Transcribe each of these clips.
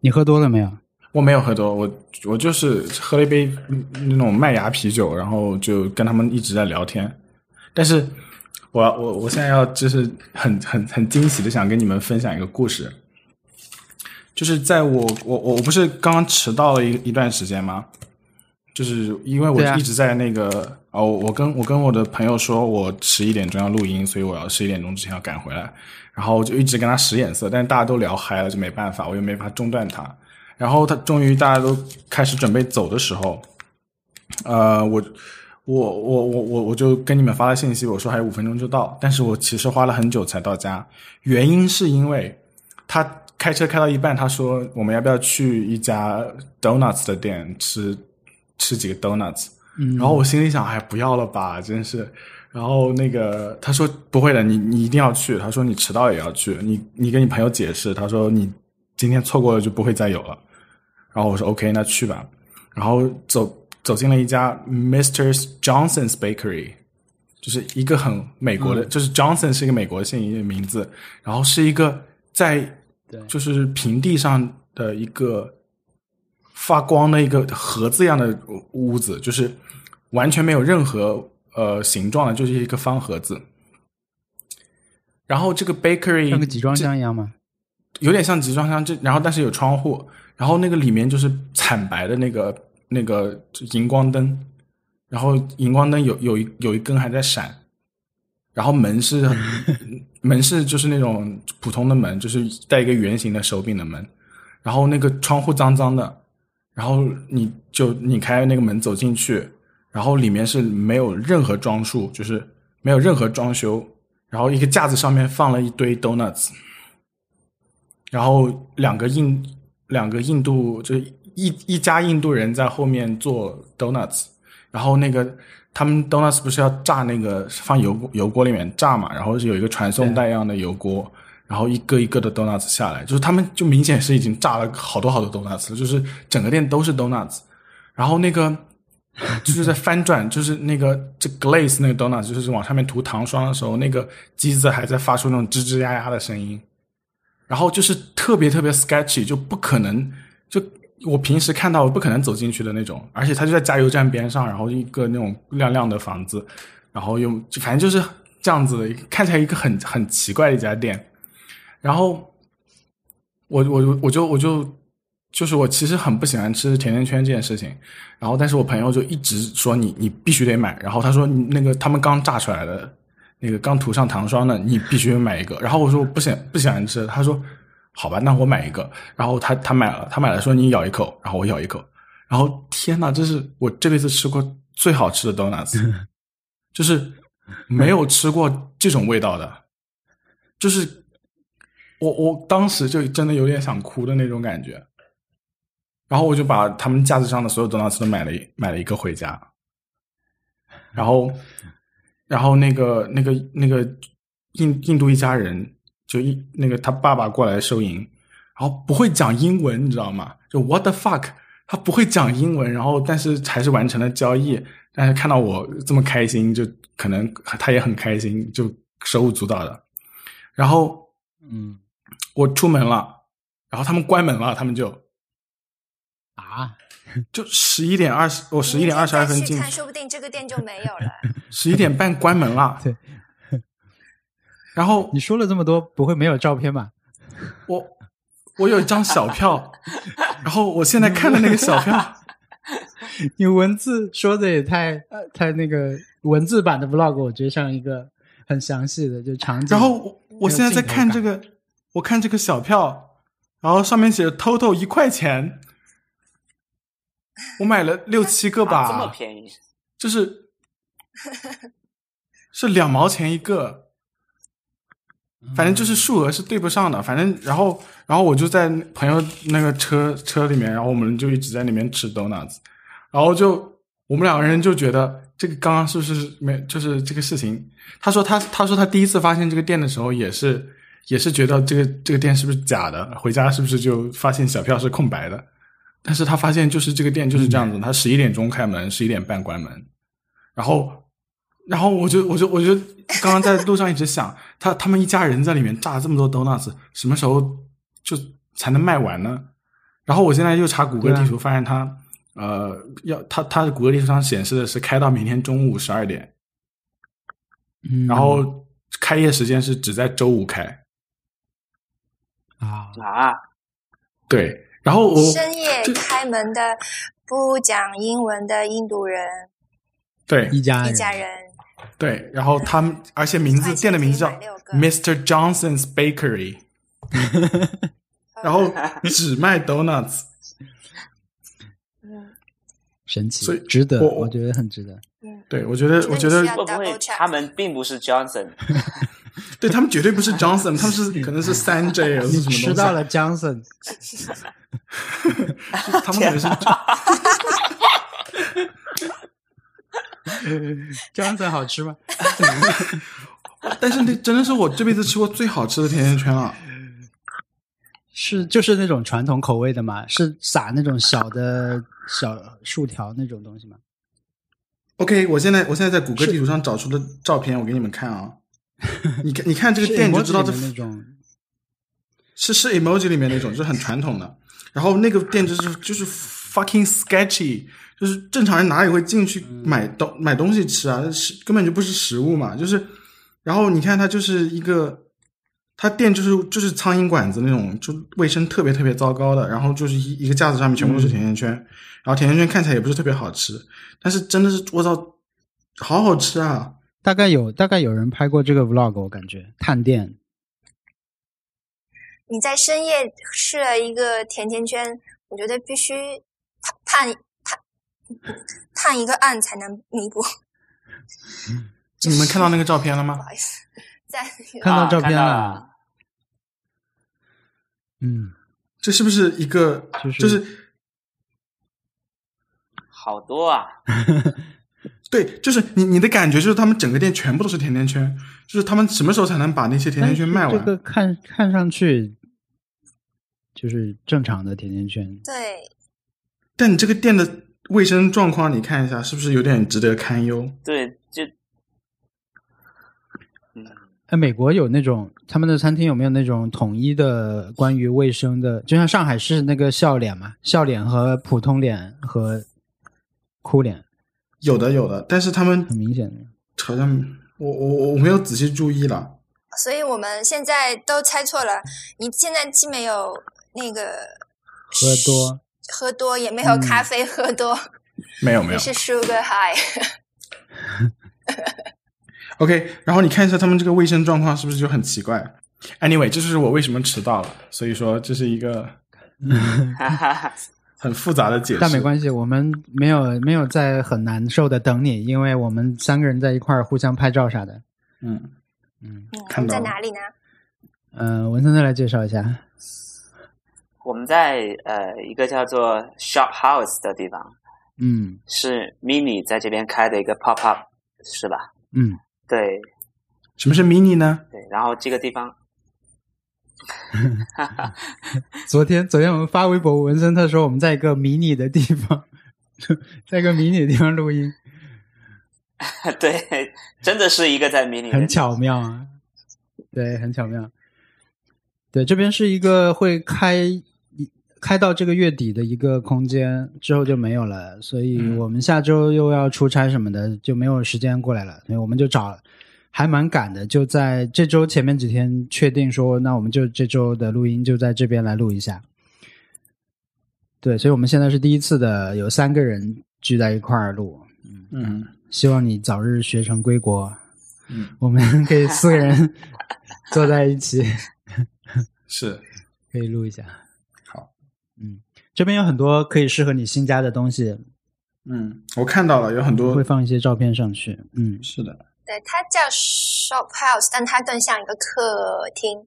你喝多了没有？我没有喝多，我我就是喝了一杯那种麦芽啤酒，然后就跟他们一直在聊天。但是，我我我现在要就是很很很惊喜的想跟你们分享一个故事，就是在我我我不是刚刚迟到了一一段时间吗？就是因为我一直在那个哦，我跟我跟我的朋友说我十一点钟要录音，所以我要十一点钟之前要赶回来，然后我就一直跟他使眼色，但是大家都聊嗨了，就没办法，我又没法中断他。然后他终于大家都开始准备走的时候，呃，我。我我我我我就跟你们发了信息，我说还有五分钟就到，但是我其实花了很久才到家。原因是因为他开车开到一半，他说我们要不要去一家 donuts 的店吃吃几个 donuts？嗯，然后我心里想，哎，不要了吧，真是。然后那个他说不会的，你你一定要去。他说你迟到也要去，你你跟你朋友解释。他说你今天错过了就不会再有了。然后我说 OK，那去吧。然后走。走进了一家 Mr. Johnson's Bakery，就是一个很美国的，就是 Johnson 是一个美国姓的名字，然后是一个在就是平地上的一个发光的一个盒子一样的屋子，就是完全没有任何呃形状的，就是一个方盒子。然后这个 bakery 像个集装箱一样吗？有点像集装箱，这然后但是有窗户，然后那个里面就是惨白的那个。那个荧光灯，然后荧光灯有有一有一根还在闪，然后门是 门是就是那种普通的门，就是带一个圆形的手柄的门，然后那个窗户脏脏的，然后你就你开那个门走进去，然后里面是没有任何装束，就是没有任何装修，然后一个架子上面放了一堆 donuts，然后两个印两个印度就。一一家印度人在后面做 donuts，然后那个他们 donuts 不是要炸那个放油油锅里面炸嘛，然后是有一个传送带一样的油锅，然后一个一个的 donuts 下来，就是他们就明显是已经炸了好多好多 donuts，就是整个店都是 donuts，然后那个 就是在翻转，就是那个这 glaze 那个 donut，就是往上面涂糖霜的时候，那个机子还在发出那种吱吱呀呀的声音，然后就是特别特别 sketchy，就不可能就。我平时看到我不可能走进去的那种，而且它就在加油站边上，然后一个那种亮亮的房子，然后又反正就是这样子的，看起来一个很很奇怪的一家店。然后我我我就我就就是我其实很不喜欢吃甜甜圈这件事情，然后但是我朋友就一直说你你必须得买，然后他说那个他们刚炸出来的那个刚涂上糖霜的，你必须买一个。然后我说我不喜不喜欢吃，他说。好吧，那我买一个。然后他他买了，他买了说你咬一口，然后我咬一口。然后天呐，这是我这辈子吃过最好吃的 donuts，就是没有吃过这种味道的，就是我我当时就真的有点想哭的那种感觉。然后我就把他们架子上的所有 donuts 都买了一买了一个回家。然后，然后那个那个那个印印度一家人。就一那个他爸爸过来收银，然后不会讲英文，你知道吗？就 What the fuck，他不会讲英文，然后但是还是完成了交易。但是看到我这么开心，就可能他也很开心，就手舞足蹈的。然后，嗯，我出门了，然后他们关门了，他们就啊，就十一点二十，我十一点二十二分进，说不定这个店就没有了。十一点半关门了。对。然后你说了这么多，不会没有照片吧？我我有一张小票，然后我现在看的那个小票，你文字说的也太太那个文字版的 vlog，我觉得像一个很详细的就场景。然后我现在在看这个，我看这个小票，然后上面写着 total 一块钱，我买了六七个吧，这么便宜，就是是两毛钱一个。反正就是数额是对不上的，反正然后然后我就在朋友那个车车里面，然后我们就一直在里面吃 donuts，然后就我们两个人就觉得这个刚刚是不是没就是这个事情？他说他他说他第一次发现这个店的时候也是也是觉得这个这个店是不是假的？回家是不是就发现小票是空白的？但是他发现就是这个店就是这样子，他十一点钟开门，十一点半关门，然后。然后我就我就我就刚刚在路上一直想，他他们一家人在里面炸了这么多 donuts，什么时候就才能卖完呢？然后我现在又查谷歌地图，发现它呃要他他的谷歌地图上显示的是开到明天中午十二点，嗯，然后开业时间是只在周五开。啊，啊，对，然后我深夜开门的不讲英文的印度人对一家一家人，对，然后他们而且名字店的名字叫 Mr. Johnson's Bakery，然后 只卖 donuts。嗯神奇所以，值得，我我觉得很值得。嗯，对，我觉得，我觉得他们并不是 Johnson？对他们绝对不是 Johnson，他们是可能是三 J 你是什么东西？吃到了 Johnson，他们可能是 Johnson 好吃吗？但是那真的是我这辈子吃过最好吃的甜甜圈了。是就是那种传统口味的嘛？是撒那种小的小薯条那种东西吗？OK，我现在我现在在谷歌地图上找出的照片，我给你们看啊。你看，你看这个是店你就知道这是是 emoji 里面那种，就是很传统的。然后那个店就是就是 fucking sketchy，就是正常人哪里会进去买东、买东西吃啊？是根本就不是食物嘛。就是，然后你看它就是一个，它店就是就是苍蝇馆子那种，就卫生特别特别糟糕的。然后就是一一个架子上面全部都是甜甜圈，然后甜甜圈看起来也不是特别好吃，但是真的是我操，好好吃啊！大概有大概有人拍过这个 vlog，我感觉探店你在深夜吃了一个甜甜圈，我觉得必须判判判判一个案才能弥补。你们看到那个照片了吗？不好意思，在那个看到照片了了，嗯，这是不是一个就是就是好多啊！对，就是你你的感觉就是他们整个店全部都是甜甜圈，就是他们什么时候才能把那些甜甜圈卖完？这个看看上去就是正常的甜甜圈，对，但你这个店的卫生状况，你看一下，是不是有点值得堪忧？对，就嗯，哎，美国有那种他们的餐厅有没有那种统一的关于卫生的？就像上海市那个笑脸嘛，笑脸和普通脸和哭脸有的有的，但是他们很明显的。好像我我我我没有仔细注意了。所以我们现在都猜错了。你现在既没有那个喝多，喝多，也没有嗯咖啡喝多，没有没有是 sugar high。，OK。然后你看一下他们这个卫生状况是不是就很奇怪？Anyway，这就是我为什么迟到了。所以说这是一个 哈哈哈，很复杂的解释。但没关系，我们没有没有在很难受的等你，因为我们三个人在一块儿互相拍照啥的。嗯，嗯，嗯，我看到了们在哪里呢？呃，文森特来介绍一下。我们在呃一个叫做 Shop House 的地方，嗯是 Mini 在这边开的一个 pop up，是吧？嗯，对什么是 mini 呢？对，然后这个地方，昨天昨天我们发微博，文森特说我们在一个迷你的地方，在一个迷你的地方录音，对，真的是一个在 Mini 的很巧妙啊。对，很巧妙。对，这边是一个会开一开到这个月底的一个空间，之后就没有了，所以嗯我们下周又要出差什么的，就没有时间过来了，所以我们就找，还蛮赶的，就在这周前面几天确定说，那我们就这周的录音就在这边来录一下。对，所以我们现在是第一次的，有三个人聚在一块儿录，嗯希望你早日学成归国。嗯，我们可以四个人 坐在一起，是可以录一下。好，嗯，这边有很多可以适合你新家的东西，嗯，我看到了有很多会放一些照片上去。嗯，是的，对，它叫 shop house，但它更像一个客厅。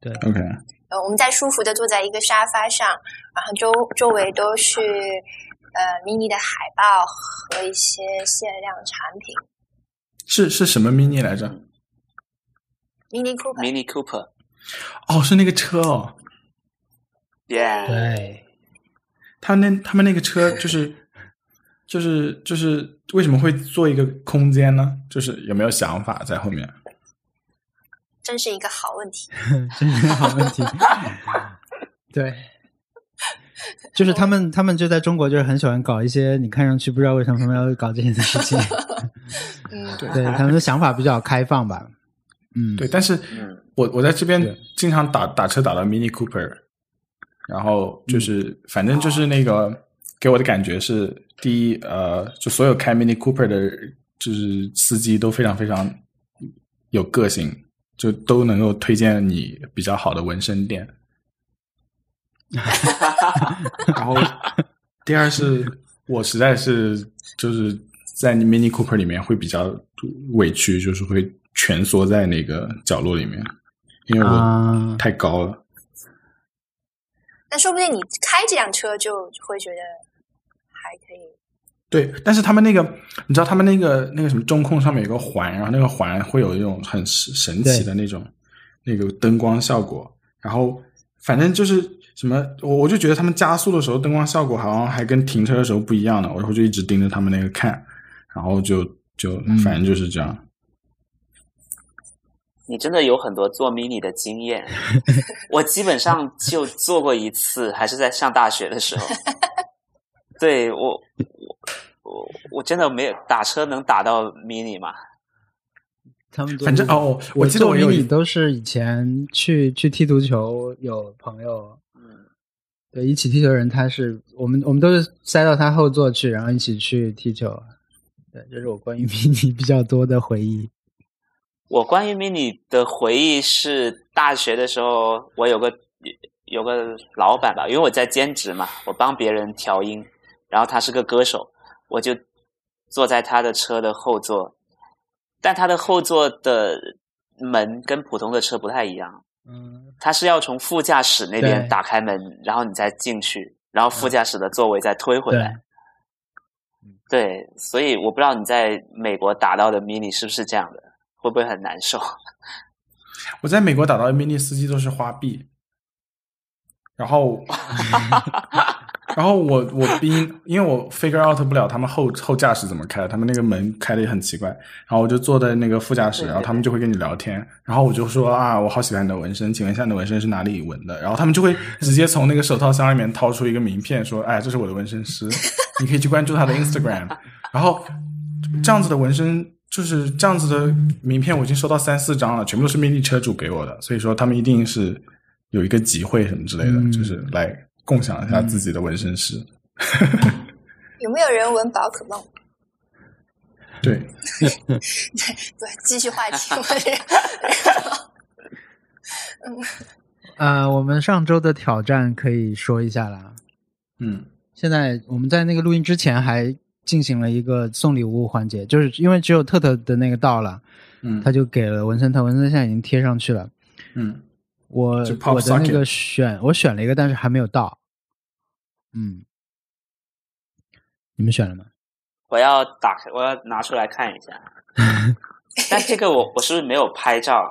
对，OK，呃，我们在舒服的坐在一个沙发上，然后周周围都是呃迷你的海报和一些限量产品。是是什么 mini 来着？Mini Cooper，Mini Cooper，哦，是那个车哦，，Yeah，，对，他那他们那个车就是就是就是为什么会做一个空间呢？就是有没有想法在后面？真是一个好问题。真是一个好问题。对，就是他们他们就在中国就是很喜欢搞一些你看上去不知道为什么他们要搞这些的事情，嗯，对对他们的想法比较开放吧。嗯，对，但是嗯我我在这边经常打打车打到 Mini Cooper，然后就是、反正就是那个给我的感觉是，第一呃，就所有开 Mini Cooper 的，就是司机都非常非常有个性，就都能够推荐你比较好的纹身店。然后第二是我实在是就是在 Mini Cooper 里面会比较委屈，就是会蜷缩在那个角落里面，因为我啊，太高了。那说不定你开这辆车就会觉得。对，但是他们那个，你知道他们那个那个什么中控上面有个环，然后那个环会有一种很神神奇的那种那个灯光效果，然后反正就是什么，我我就觉得他们加速的时候灯光效果好像还跟停车的时候不一样呢，我就一直盯着他们那个看，然后就就嗯反正就是这样。你真的有很多做 mini 的经验，我基本上就做过一次，还是在上大学的时候。对我，我我我真的没有打车能打到 mini 吗？他们都反正哦，我记得我迷你都是以前去去踢足球，有朋友嗯，对一起踢球的人，他是我们我们都是塞到他后座去，然后一起去踢球。对，这是我关于 mini 比较多的回忆。我关于 mini 的回忆是大学的时候，我有个有个老板吧，因为我在兼职嘛，我帮别人调音，然后他是个歌手，我就坐在他的车的后座，但他的后座的门跟普通的车不太一样，嗯，他是要从副驾驶那边打开门，然后你再进去，然后副驾驶的座位再推回对来。，对，所以我不知道你在美国打到的 mini 是不是这样的，会不会很难受？我在美国打到的 mini 司机都是花臂，然后 然后我我逼，因为我 figure out 不了他们后后驾驶怎么开，他们那个门开的也很奇怪，然后我就坐在那个副驾驶，然后他们就会跟你聊天，然后我就说啊，我好喜欢你的纹身，请问一下你的纹身是哪里纹的？然后他们就会直接从那个手套箱里面掏出一个名片，说，哎，这是我的纹身师，你可以去关注他的 Instagram，然后这样子的纹身。就是这样子的名片，我已经收到三四张了，全部都是 mini 车主给我的，所以说他们一定是有一个集会什么之类的，嗯就是来共享一下自己的纹身师。有没有人纹宝可梦？对，对，继续话题。嗯呃，我们上周的挑战可以说一下啦。嗯，现在我们在那个录音之前还进行了一个送礼物环节，就是因为只有特特的那个到了，嗯，他就给了文森特，文森特现在已经贴上去了。嗯，我我的那个选我选了一个，但是还没有到。嗯，你们选了吗？我要打开，我要拿出来看一下。但这个我我是不是没有拍照？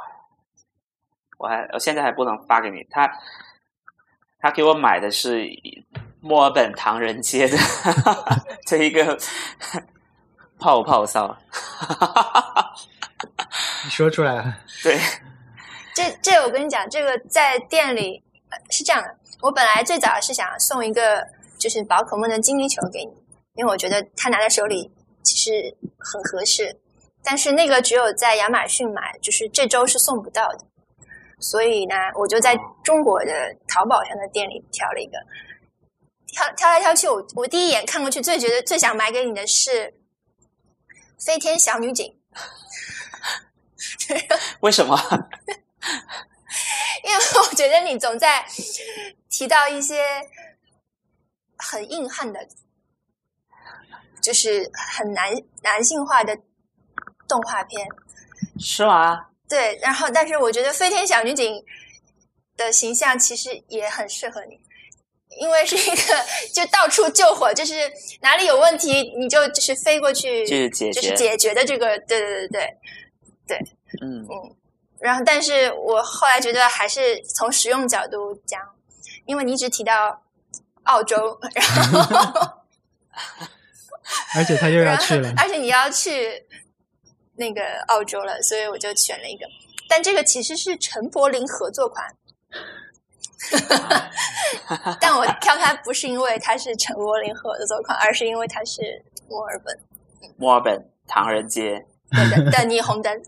我还我现在还不能发给你。他他给我买的是墨尔本唐人街的 这一个泡泡骚。你说出来。对，这这我跟你讲，这个在店里是这样的。我本来最早是想送一个就是宝可梦的精灵球给你，因为我觉得它拿在手里其实很合适。但是那个只有在亚马逊买，就是这周是送不到的。所以呢，我就在中国的淘宝上的店里挑了一个，挑挑来挑去，我我第一眼看过去最觉得最想买给你的是飞天小女警。为什么？因为我觉得你总在提到一些很硬汉的，就是很男男性化的动画片。是吗？对，然后但是我觉得飞天小女警的形象其实也很适合你，因为是一个就到处救火，就是哪里有问题你就就是飞过去，去解决就是解决的这个，对对对对对，嗯。嗯，然后，但是我后来觉得还是从实用角度讲，因为你一直提到澳洲，然后 而且他又要去了，而且你要去那个澳洲了，所以我就选了一个。但这个其实是陈柏霖合作款，但我挑它不是因为它是陈柏霖合作款，而是因为它是墨尔本墨尔本唐人街。对的的霓虹灯。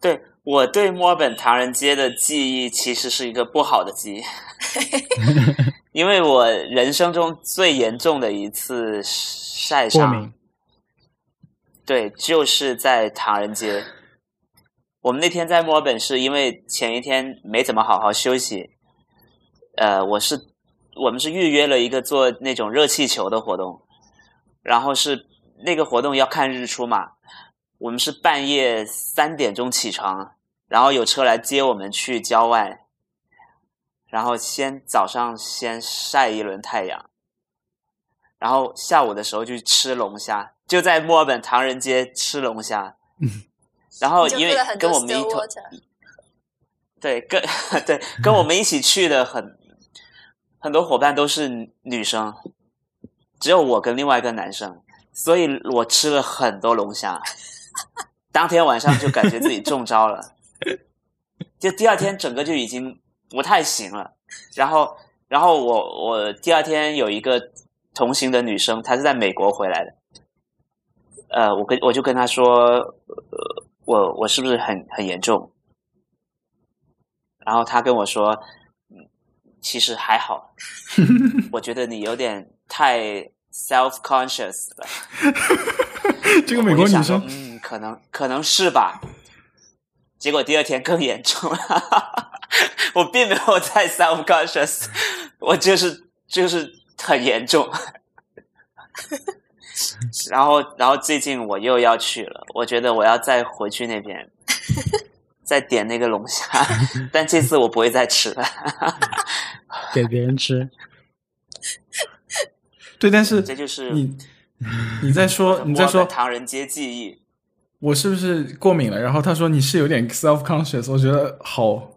对我对墨尔本唐人街的记忆其实是一个不好的记忆，因为我人生中最严重的一次晒过伤，，对，就是在唐人街。我们那天在墨尔本是因为前一天没怎么好好休息，呃，我是我们是预约了一个做那种热气球的活动，然后是那个活动要看日出嘛，我们是半夜三点钟起床，然后有车来接我们去郊外，然后先早上先晒一轮太阳，然后下午的时候就去吃龙虾，就在墨尔本唐人街吃龙虾。然后因为跟我们一同 对跟对跟我们一起去的很很多伙伴都是女生，只有我跟另外一个男生，所以我吃了很多龙虾。当天晚上就感觉自己中招了，就第二天整个就已经不太行了。然后，然后我我第二天有一个同行的女生，她是在美国回来的。呃，我跟我就跟她说，呃，我我是不是很很严重？然后她跟我说，嗯，其实还好，我觉得你有点太 self conscious 了。这个美国女生说，嗯，可能可能是吧。结果第二天更严重了，我并没有在 self conscious，我就是就是很严重。然后，然后最近我又要去了，我觉得我要再回去那边，再点那个龙虾，但这次我不会再吃了。给别人吃。对，但是这就是你你在说你在说唐人街记忆。我是不是过敏了？然后他说你是有点 self conscious，我觉得好，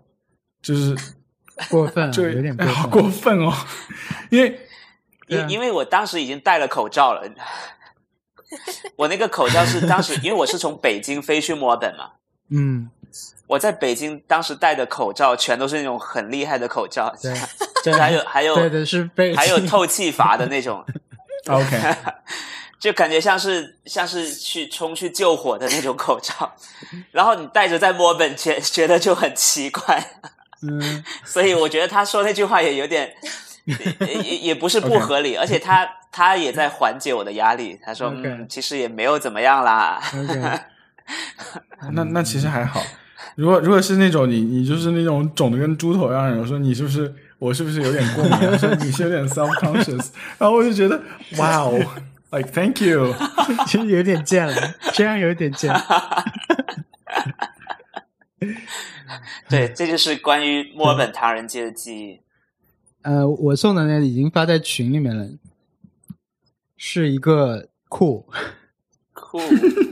就是过分了，这有点好分。过分哦，因为因因为我当时已经戴了口罩了，我那个口罩是当时因为我是从北京飞去墨尔本嘛，嗯，我在北京当时戴的口罩全都是那种很厉害的口罩，对，就还有还有对的是还有 透气阀的那种，OK 就感觉像是像是去冲去救火的那种口罩，然后你戴着在墨尔本觉觉得就很奇怪，嗯 所以我觉得他说那句话也有点，也也也不是不合理，而且他他也在缓解我的压力。他说其实也没有怎么样啦。那那其实还好。如果如果是那种你你就是那种肿的跟猪头一样的，我说你是不是我是不是有点过敏啊？说你是有点 self conscious，然后我就觉得哇哦，like thank you，其实有点贱了，这样有点贱。对，这就是关于墨尔本唐人街的记忆。呃，我送的那已经发在群里面了，是一个酷，酷，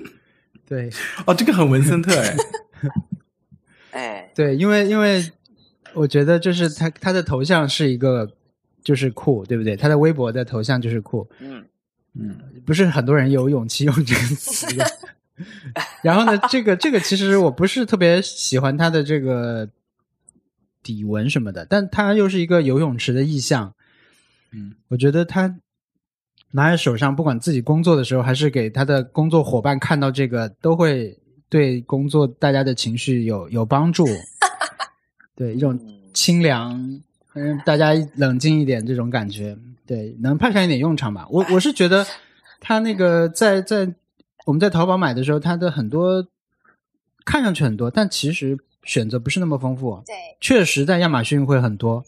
对。哦，这个很文森特哎，哎，对，因为因为我觉得就是他他的头像是一个就是酷，对不对？他的微博的头像就是酷，嗯，嗯，不是很多人有勇气用这个词的。然后呢，这个这个其实我不是特别喜欢它的这个底纹什么的，但它又是一个游泳池的意象。嗯，我觉得他拿在手上，不管自己工作的时候，还是给他的工作伙伴看到这个，都会对工作大家的情绪有有帮助。对，一种嗯清凉，嗯，大家冷静一点这种感觉，对，能派上一点用场吧。我我是觉得他那个在在我们在淘宝买的时候，它的很多看上去很多，但其实选择不是那么丰富。对，确实，在亚马逊会很多。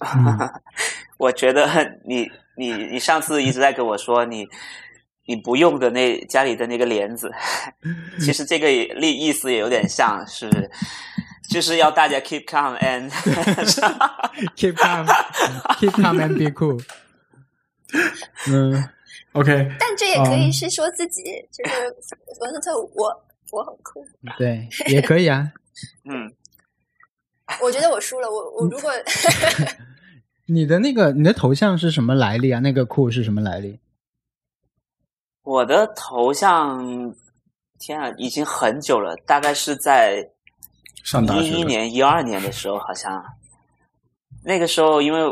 嗯我觉得你你你上次一直在跟我说你你不用的那家里的那个帘子，其实这个也意意思也有点像是，就是要大家 keep calm and keep calm, keep calm and be cool。嗯，OK，但这也可以嗯是说自己，就是文森特，我我很酷。对，也可以啊。嗯，我觉得我输了，我我如果 你的那个你的头像是什么来历啊？那个酷是什么来历？我的头像，天啊，已经很久了，大概是在上大学的一一年、一二年的时候，好像那个时候，因为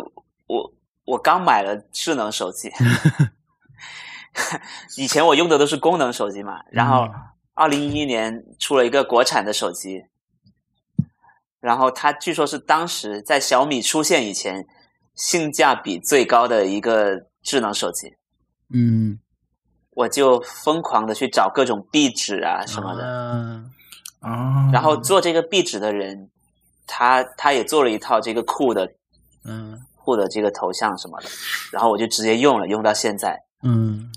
我我刚买了智能手机，以前我用的都是功能手机嘛，然后二零一一年出了一个国产的手机，然后它据说是当时在小米出现以前性价比最高的一个智能手机，嗯。我就疯狂的去找各种壁纸啊什么的。啊啊，然后做这个壁纸的人，他他也做了一套这个酷的嗯酷的这个头像什么的，然后我就直接用了，用到现在。嗯，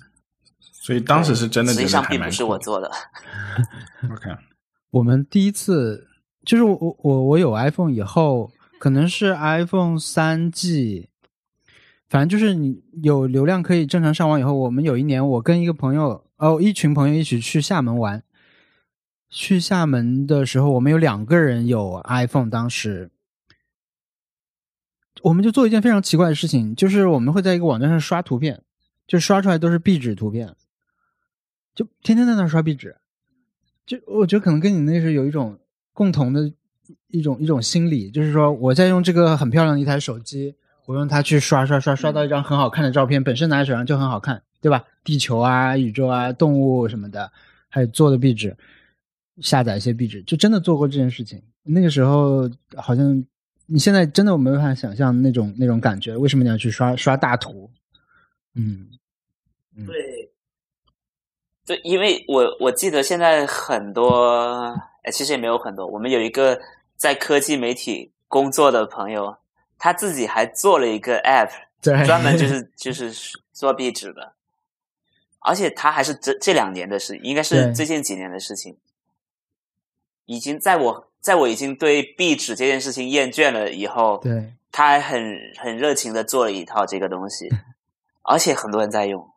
所以当时是真的实际上并不是我做的。OK，我们第一次就是我我我我有 iPhone 以后，可能是 iPhone 三 G，反正就是你有流量可以正常上网以后，我们有一年我跟一个朋友哦一群朋友一起去厦门玩，去厦门的时候，我们有两个人有 iPhone，当时。我们就做一件非常奇怪的事情，就是我们会在一个网站上刷图片，就刷出来都是壁纸图片，就天天在那刷壁纸。就我觉得可能跟你那是有一种共同的一种一种心理，就是说我在用这个很漂亮的一台手机，我用它去刷刷刷刷到一张很好看的照片，本身拿在手上就很好看，对吧？地球啊、宇宙啊、动物什么的，还有做的壁纸，下载一些壁纸，就真的做过这件事情。那个时候好像你现在真的我没办法想象那种那种感觉，为什么你要去刷刷大图？嗯对，对，因为我我记得现在很多，哎，其实也没有很多。我们有一个在科技媒体工作的朋友，他自己还做了一个 app，专门就是就是做壁纸的，而且他还是这这两年的事，应该是最近几年的事情。已经在我在我已经对壁纸这件事情厌倦了以后，对他还很很热情的做了一套这个东西，而且很多人在用。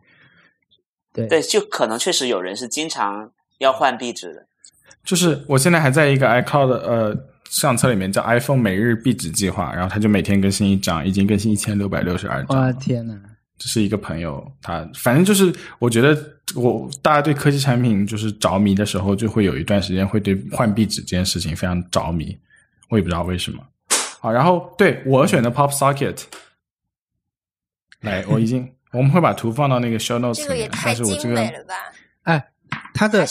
对对，就可能确实有人是经常要换壁纸的。就是我现在还在一个 iCloud 呃相册里面叫 iPhone 每日壁纸计划，然后它就每天更新一张，已经更新一千六百六十二张哇了。天呐，这是一个朋友，他反正就是我觉得我大家对科技产品就是着迷的时候，就会有一段时间会对换壁纸这件事情非常着迷，我也不知道为什么。好，然后对我选的 Pop Socket，来，我已经我们会把图放到那个 show notes 里面，这个也太但是我这个精美了吧！哎，它的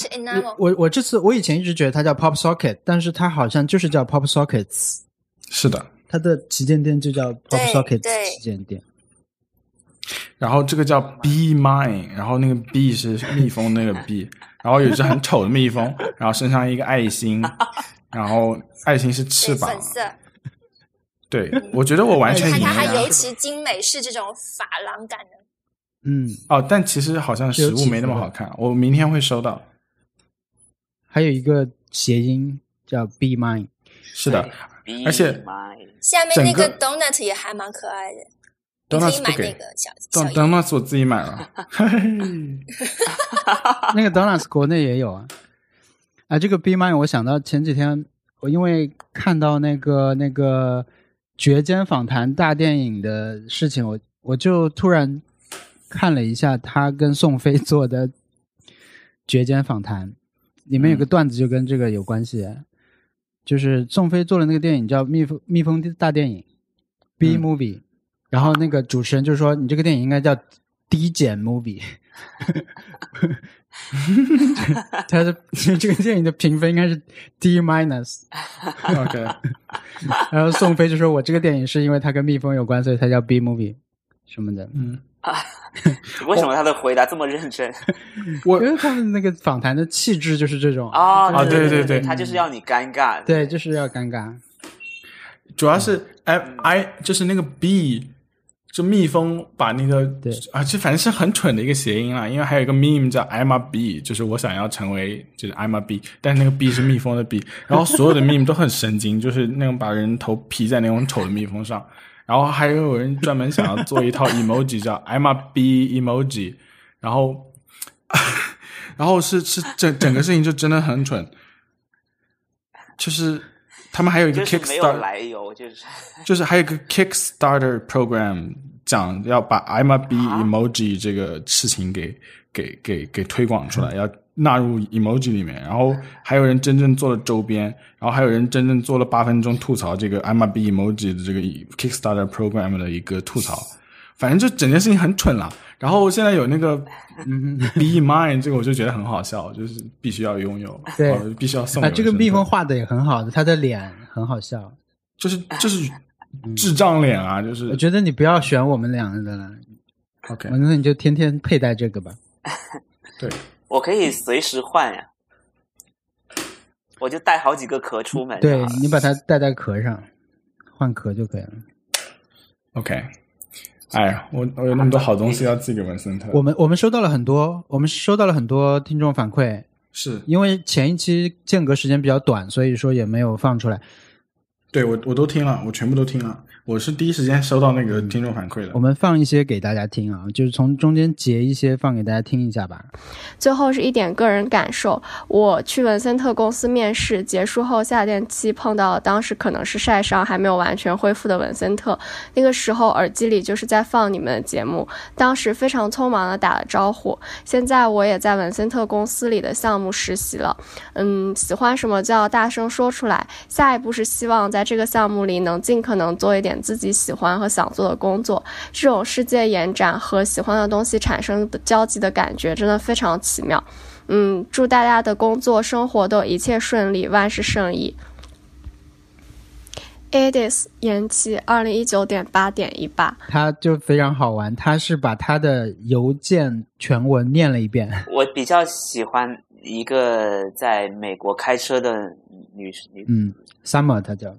我我这次我以前一直觉得它叫 Pop Socket，但是它好像就是叫 Pop Sockets，是的，它的旗舰店就叫 Pop Sockets 旗舰店。然后这个叫 bee Mine，然后那个 bee 是蜜蜂那个 bee，然后有一只很丑的蜜蜂，然后身上一个爱心，然后爱心是翅膀对粉，色，对我觉得我完全看赢了。它还尤其精美，是这种珐琅感的。嗯，哦，但其实好像实物没那么好看，我明天会收到。还有一个谐音叫 Be Mine。是的，而且下面那个 donut 也还蛮可爱的，买不给那个小等小等那是我自己买了，嘿嘿。那个 Donuts 国内也有啊。啊，这个 Be Mine，我想到前几天我因为看到那个那个绝间访谈大电影的事情，我我就突然看了一下他跟宋飞做的绝间访谈，里面有个段子就跟这个有关系，就是宋飞做的那个电影叫《蜜蜂蜜蜂大电影》B 嗯。Movie，、然后那个主持人就说你这个电影应该叫低减 Movie。他的这个电影的评分应该是 D minus，OK，然后宋飞就说：“我这个电影是因为它跟蜜蜂有关，所以它叫 B movie 什么的。嗯，啊为什么他的回答这么认真？我因为他们那个访谈的气质就是这种啊啊对对对对他就是要你尴尬。对，就是要尴尬。主要是 I I 就是那个 B，就蜜蜂把那个对。啊，这反正是很蠢的一个谐音啦。因为还有一个 meme 叫 I'm a bee，就是我想要成为就是 I'm a bee，但是那个 B 是蜜蜂的 B，然后所有的 meme 都很神经，就是那种把人头披在那种丑的蜜蜂上，然后还有人专门想要做一套 emoji 叫 I'm a bee emoji，然后 然后是是整整个事情就真的很蠢，就是他们还有一个 Kickstarter。来由，就是。就是还有一个 Kickstarter program 讲要把 I'm a 啊？emoji 这个事情给给给给推广出来，要纳入 emoji 里面，然后还有人真正做了周边，然后还有人真正做了八分钟吐槽这个 I'm a be emoji 的这个 Kickstarter program 的一个吐槽，反正就整件事情很蠢了。然后现在有那个嗯，be mine 这个我就觉得很好笑，就是必须要拥有，对哦必须要送这个蜜蜂画的也很好的，他的脸很好笑。就是就是智障脸啊，就是我觉得你不要选我们两个的了，OK 那你就天天佩戴这个吧。对。我可以随时换呀，我就带好几个壳出门。对你把它戴在壳上，换壳就可以了。OK，哎呀，我我有那么多好东西要寄给文森特。我们我们收到了很多，我们收到了很多听众反馈，是因为前一期间隔时间比较短，所以说也没有放出来。对我我都听了，我全部都听了，我是第一时间收到那个听众反馈的我。们放一些给大家听啊，就是从中间截一些放给大家听一下吧。最后是一点个人感受，我去文森特公司面试结束后下电梯碰到当时可能是晒伤还没有完全恢复的文森特，那个时候耳机里就是在放你们的节目，当时非常匆忙的打了招呼。现在我也在文森特公司里的项目实习了，嗯，喜欢什么就要大声说出来。下一步是希望在这个项目里能尽可能做一点自己喜欢和想做的工作，这种世界延展和喜欢的东西产生的交集的感觉真的非常奇妙。嗯，祝大家的工作生活都一切顺利，万事胜意。Edis 延期，二零一九点八点一八。他就非常好玩，他是把他的邮件全文念了一遍。我比较喜欢一个在美国开车的女女，嗯，Summer 她叫，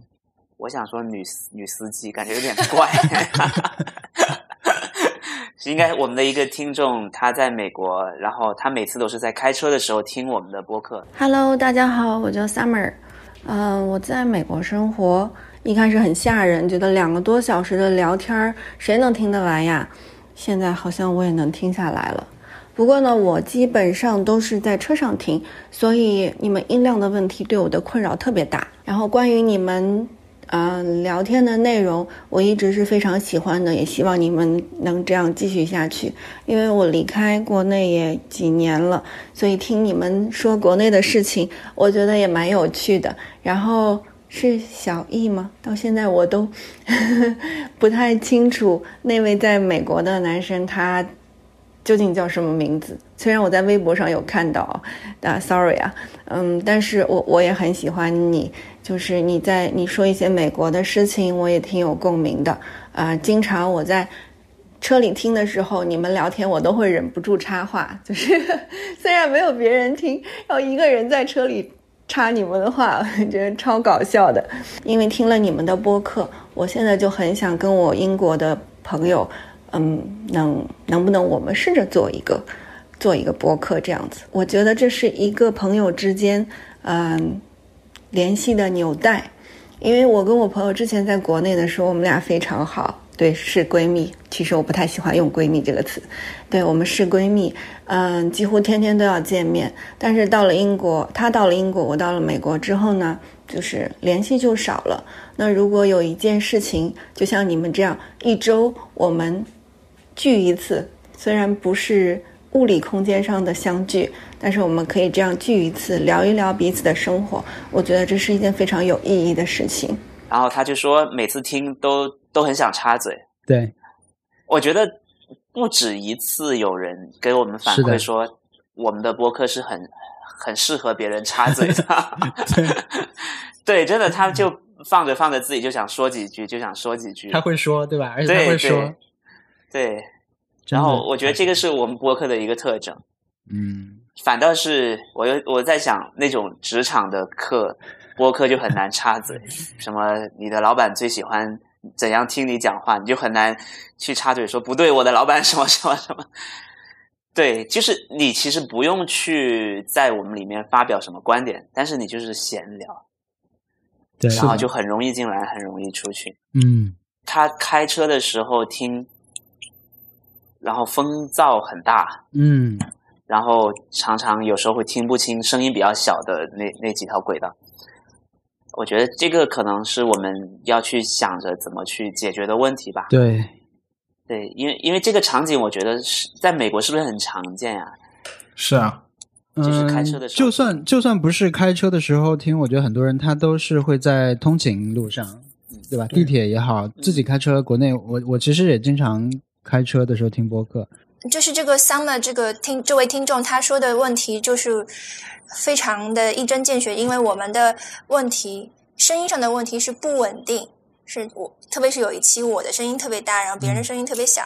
我想说女女司机，感觉有点怪。是应该我们的一个听众，他在美国，然后他每次都是在开车的时候听我们的播客。Hello，大家好，我叫 Summer，嗯、我在美国生活，一开始很吓人，觉得两个多小时的聊天儿谁能听得完呀？现在好像我也能听下来了。不过呢，我基本上都是在车上听，所以你们音量的问题对我的困扰特别大。然后关于你们呃聊天的内容，我一直是非常喜欢的，也希望你们能这样继续下去。因为我离开国内也几年了，所以听你们说国内的事情，我觉得也蛮有趣的。然后是小易吗？到现在我都 不太清楚那位在美国的男生他究竟叫什么名字。虽然我在微博上有看到，啊，sorry 啊，嗯，但是我我也很喜欢你，就是你在你说一些美国的事情，我也挺有共鸣的。啊、经常我在车里听的时候，你们聊天我都会忍不住插话，就是 虽然没有别人听，要一个人在车里插你们的话，我觉得超搞笑的。因为听了你们的播客，我现在就很想跟我英国的朋友，嗯，能能不能我们试着做一个做一个博客这样子？我觉得这是一个朋友之间，嗯，联系的纽带。因为我跟我朋友之前在国内的时候，我们俩非常好，对，是闺蜜。其实我不太喜欢用“闺蜜”这个词，对我们是闺蜜，嗯，几乎天天都要见面。但是到了英国，她到了英国，我到了美国之后呢，就是联系就少了。那如果有一件事情，就像你们这样，一周我们聚一次，虽然不是物理空间上的相聚，但是我们可以这样聚一次，聊一聊彼此的生活。我觉得这是一件非常有意义的事情。然后他就说每次听都都很想插嘴。对，我觉得不止一次有人给我们反馈说，我们的播客是很很适合别人插嘴的。对，真的，他就放着放着自己就想说几句，就想说几句。他会说，对吧？而且他会说，的然后我觉得这个是我们播客的一个特征。嗯，反倒是我又我在想那种职场的课播客就很难插嘴，什么你的老板最喜欢怎样听你讲话，你就很难去插嘴说不对，我的老板什么什么什么。对，就是你其实不用去在我们里面发表什么观点，但是你就是闲聊，对，然后就很容易进来，很容易出去。嗯，他开车的时候听，然后风噪很大，嗯，然后常常有时候会听不清声音比较小的那那几条轨道。我觉得这个可能是我们要去想着怎么去解决的问题吧。对，对，因为因为这个场景，我觉得是在美国是不是很常见呀、是啊，就是开车的时候。嗯就算就算不是开车的时候听，我觉得很多人他都是会在通勤路上，对吧？地铁也好，自己开车，国内我我其实也经常开车的时候听播客。就是这个 Summer 这个听这位听众他说的问题，就是非常的一针见血，因为我们的问题声音上的问题是不稳定，是我特别是有一期我的声音特别大，然后别人的声音特别小，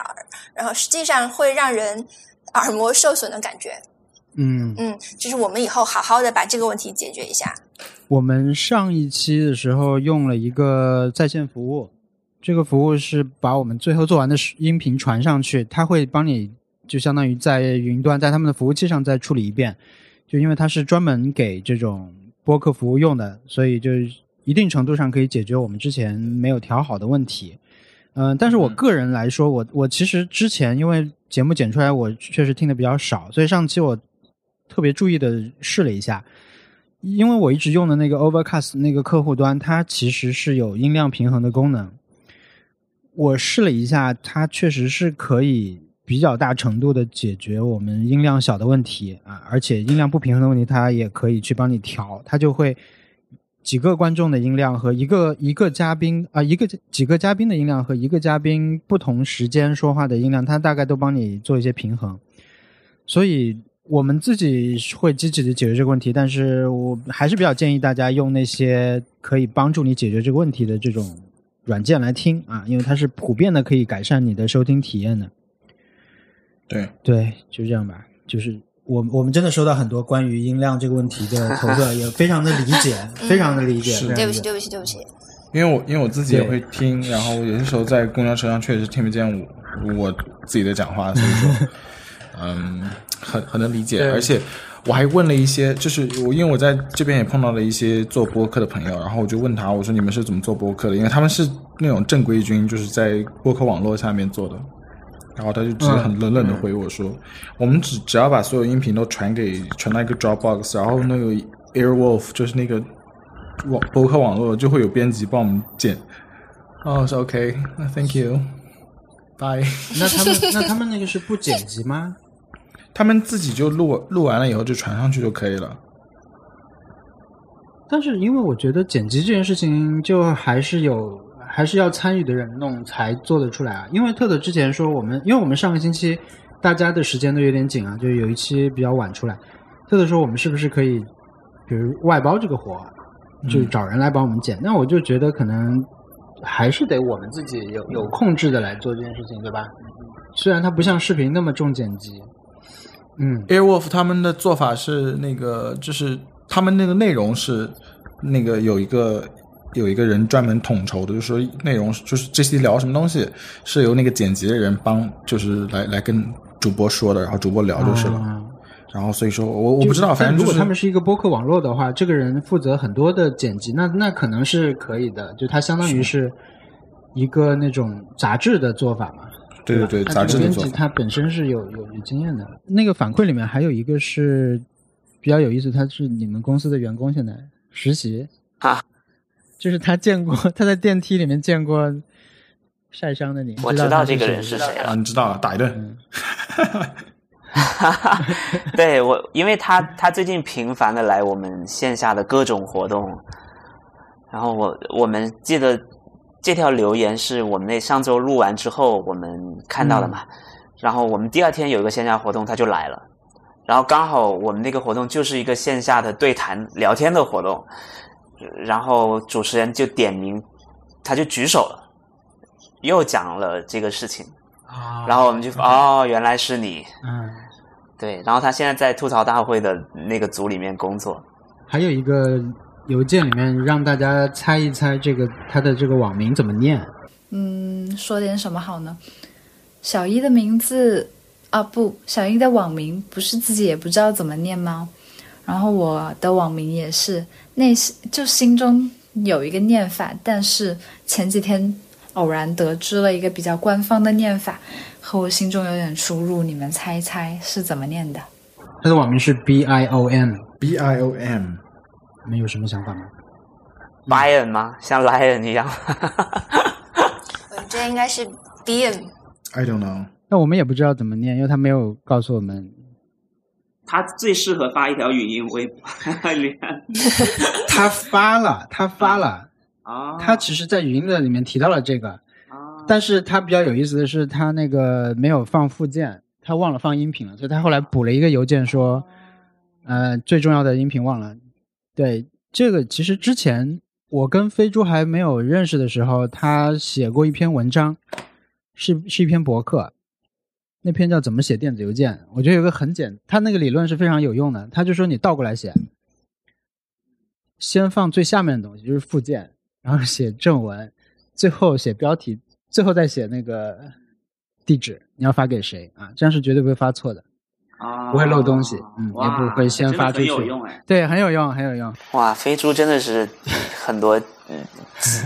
然后实际上会让人耳膜受损的感觉。嗯，嗯，就是我们以后好好的把这个问题解决一下。我们上一期的时候用了一个在线服务，这个服务是把我们最后做完的音频传上去，它会帮你就相当于在云端在他们的服务器上再处理一遍。就因为它是专门给这种播客服务用的，所以就一定程度上可以解决我们之前没有调好的问题。嗯、但是我个人来说，我我其实之前因为节目剪出来，我确实听的比较少，所以上期我特别注意的试了一下。因为我一直用的那个 Overcast 那个客户端，它其实是有音量平衡的功能。我试了一下，它确实是可以比较大程度的解决我们音量小的问题啊，而且音量不平衡的问题，它也可以去帮你调，它就会几个观众的音量和一个一个嘉宾啊、一个几个嘉宾的音量和一个嘉宾不同时间说话的音量，它大概都帮你做一些平衡。所以我们自己会积极的解决这个问题，但是我还是比较建议大家用那些可以帮助你解决这个问题的这种软件来听啊，因为它是普遍的可以改善你的收听体验的。对，对，就这样吧。就是我我们真的收到很多关于音量这个问题的投诉，也非常的理解，非常的理解。是非常理解对不起，对不起，对不起。因为我因为我自己也会听，然后有些时候在公交车上确实听不见我我自己的讲话，所以说，嗯，很很能理解。而且我还问了一些，就是我因为我在这边也碰到了一些做播客的朋友，然后我就问他，我说你们是怎么做播客的？因为他们是那种正规军，就是在播客网络下面做的。然后他就直接很冷冷的回我说：“我们只只要把所有音频都传给传到一个 Dropbox，然后那个 Airwolf 就是那个网播客网络就会有编辑帮我们剪。”哦，是 OK，那 Thank you，Bye。那他们那他们那个是不剪辑吗？他们自己就录录完了以后就传上去就可以了。但是因为我觉得剪辑这件事情，就还是有还是要参与的人弄才做得出来啊。因为特特之前说我们，因为我们上个星期大家的时间都有点紧啊，就有一期比较晚出来。特特说我们是不是可以，比如外包这个活，就找人来帮我们剪？那我就觉得可能还是得我们自己有有控制的来做这件事情，对吧？虽然它不像视频那么重剪辑，嗯 Airwolf 他们的做法是那个，就是他们那个内容是那个有一个有一个人专门统筹的，就是说内容就是这些聊什么东西是由那个剪辑的人帮，就是来来跟主播说的，然后主播聊就是了。啊然后所以说我我不知道，反正就是如果他们是一个播客网络的话，这个人负责很多的剪辑，那那可能是可以的，就他相当于是一个那种杂志的做法嘛。对对对，杂志编辑他本身是有有有经验的。那个反馈里面还有一个是比较有意思，他是你们公司的员工，现在实习啊，就是他见过他在电梯里面见过晒伤的你，我知道这个人是谁啊，了。你知道了，打一顿。嗯哈哈对我，因为他 他最近频繁的来我们线下的各种活动，然后我我们记得这条留言是我们那上周录完之后我们看到的嘛，然后我们第二天有一个线下活动他就来了，然后刚好我们那个活动就是一个线下的对谈聊天的活动，然后主持人就点名，他就举手了，又讲了这个事情，啊然后我们就哦原来是你。嗯。对，然后他现在在吐槽大会的那个组里面工作。还有一个邮件里面让大家猜一猜这个他的这个网名怎么念。嗯，说点什么好呢？小一的名字啊，不，小一的网名不是自己也不知道怎么念吗？然后我的网名也是内心就心中有一个念法，但是前几天偶然得知了一个比较官方的念法，和我心中有点出入。你们猜一猜是怎么念的？他的网名是 B I O M，B I O M，你们有什么想法吗？Lion 吗？像 Lion 一样？我觉得应该是 Bean。I don't know。那我们也不知道怎么念，因为他没有告诉我们他最适合发一条语音微博。他发了，他发了，啊，他其实在语音的里面提到了这个，啊，但是他比较有意思的是，他那个没有放附件，他忘了放音频了，所以他后来补了一个邮件说，呃，最重要的音频忘了。对，这个其实之前我跟飞猪还没有认识的时候，他写过一篇文章，是是一篇博客，那篇叫《怎么写电子邮件》。我觉得有个很简，他那个理论是非常有用的。他就说你倒过来写，先放最下面的东西，就是附件，然后写正文，最后写标题，最后再写那个地址，你要发给谁啊？这样是绝对不会发错的。啊，不会漏东西嗯也不会先发出去很有用哎。对，很有用，很有用。哇，飞猪真的是很多，嗯，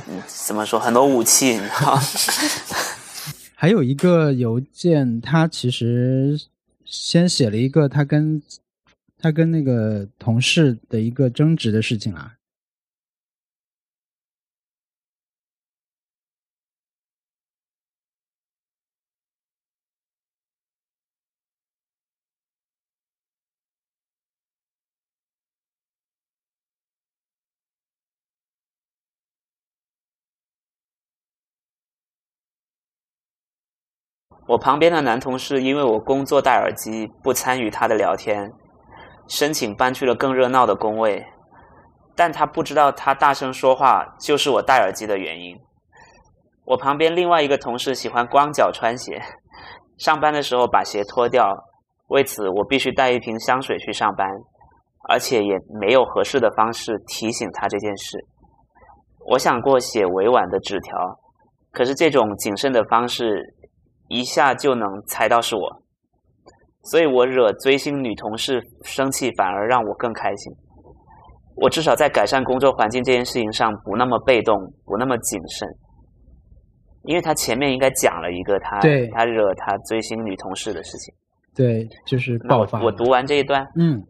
嗯怎么说，很多武器，你知道？还有一个邮件，他其实先写了一个他跟他跟那个同事的一个争执的事情啊。我旁边的男同事因为我工作戴耳机，不参与他的聊天，申请搬去了更热闹的工位，但他不知道他大声说话就是我戴耳机的原因。我旁边另外一个同事喜欢光脚穿鞋，上班的时候把鞋脱掉，为此我必须带一瓶香水去上班，而且也没有合适的方式提醒他这件事。我想过写委婉的纸条，可是这种谨慎的方式一下就能猜到是我，所以我惹追星女同事生气，反而让我更开心。我至少在改善工作环境这件事情上不那么被动，不那么谨慎，因为他前面应该讲了一个他对他惹他追星女同事的事情。对，就是那爆发。我我读完这一段，嗯，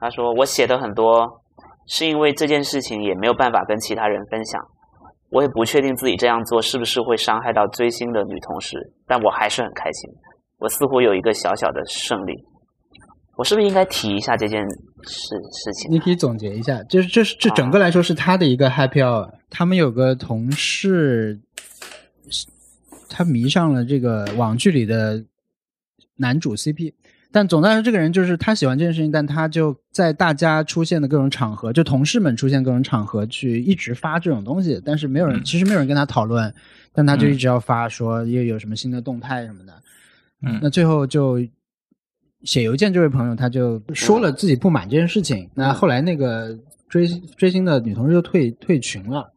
他说我写的很多，是因为这件事情也没有办法跟其他人分享。我也不确定自己这样做是不是会伤害到追星的女同事，但我还是很开心。我似乎有一个小小的胜利。我是不是应该提一下这件事事情？你可以总结一下，就是这是这整个来说是他的一个 happy hour。他们有个同事，他迷上了这个网剧里的男主 CP，但总的来说，这个人就是他喜欢这件事情，但他就在大家出现的各种场合，就同事们出现各种场合去一直发这种东西，但是没有人，其实没有人跟他讨论，但他就一直要发，说又有什么新的动态什么的。嗯那最后就写邮件这位朋友他就说了自己不满这件事情，那后来那个追追星的女同事就退退群了。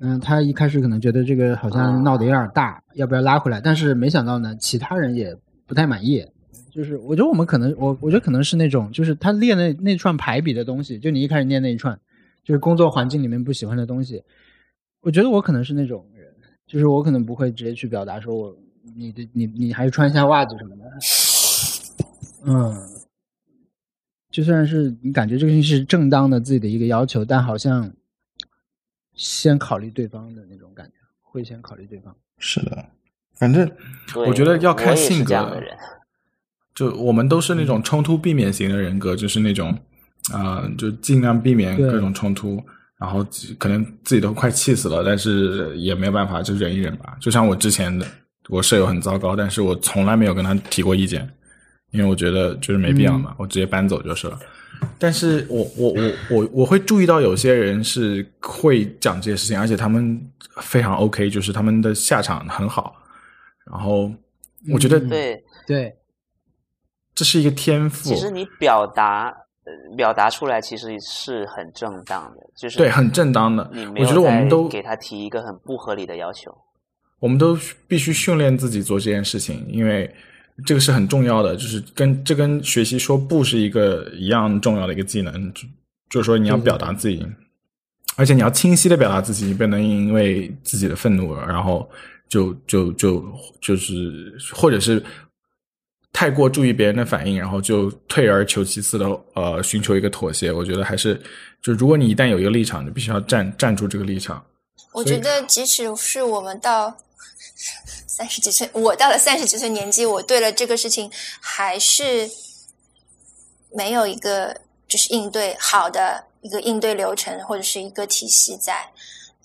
嗯，他一开始可能觉得这个好像闹得有点大，要不要拉回来？但是没想到呢，其他人也不太满意。就是我觉得我们可能，我我觉得可能是那种，就是他列那那串排比的东西，就你一开始念那一串，就是工作环境里面不喜欢的东西。我觉得我可能是那种人，就是我可能不会直接去表达说我你的你你还是穿一下袜子什么的。嗯，就算是你感觉这个东西是正当的自己的一个要求，但好像先考虑对方的那种感觉，会先考虑对方。是的，反正我觉得要看我也是性格这样的人。就我们都是那种冲突避免型的人格，就是那种啊、呃就尽量避免各种冲突，然后可能自己都快气死了，但是也没有办法，就忍一忍吧。就像我之前的，我舍友很糟糕，但是我从来没有跟他提过意见，因为我觉得就是没必要嘛，我直接搬走就是了。但是我我我我我会注意到有些人是会讲这些事情，而且他们非常 OK，就是他们的下场很好。然后我觉得嗯对，对，这是一个天赋，其实你表达呃表达出来其实是很正当的，就是对很正当的我觉得我们都给他提一个很不合理的要求。我们都必须训练自己做这件事情，因为这个是很重要的，就是跟这跟学习说不是一个一样重要的一个技能，就就是说你要表达自己，而且你要清晰的表达自己，你不能因为自己的愤怒，然后就就就就是或者是太过注意别人的反应，然后就退而求其次的呃寻求一个妥协。我觉得还是就如果你一旦有一个立场，你必须要站站住这个立场。我觉得即使是我们到三十几岁，我到了三十几岁年纪，我对了这个事情还是没有一个就是应对好的一个应对流程或者是一个体系在。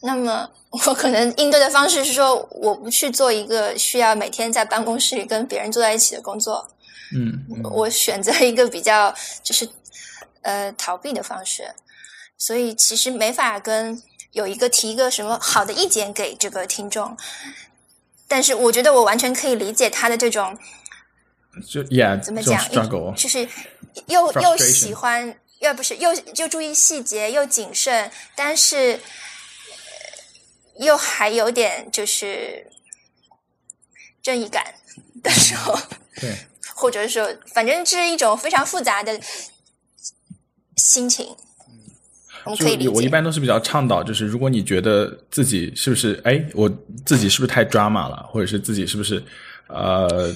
那么我可能应对的方式是说，我不去做一个需要每天在办公室里跟别人坐在一起的工作，嗯，我选择一个比较就是呃逃避的方式，所以其实没法跟有一个提一个什么好的意见给这个听众，但是我觉得我完全可以理解他的这种就 yeah 怎么讲就是又又喜欢，又不是又又注意细节，又谨慎，但是、呃又还有点就是正义感的时候，对，或者说，反正是一种非常复杂的心情。我们可以我一，般都是比较倡导，就是如果你觉得自己是不是哎，我自己是不是太 drama 了，或者是自己是不是呃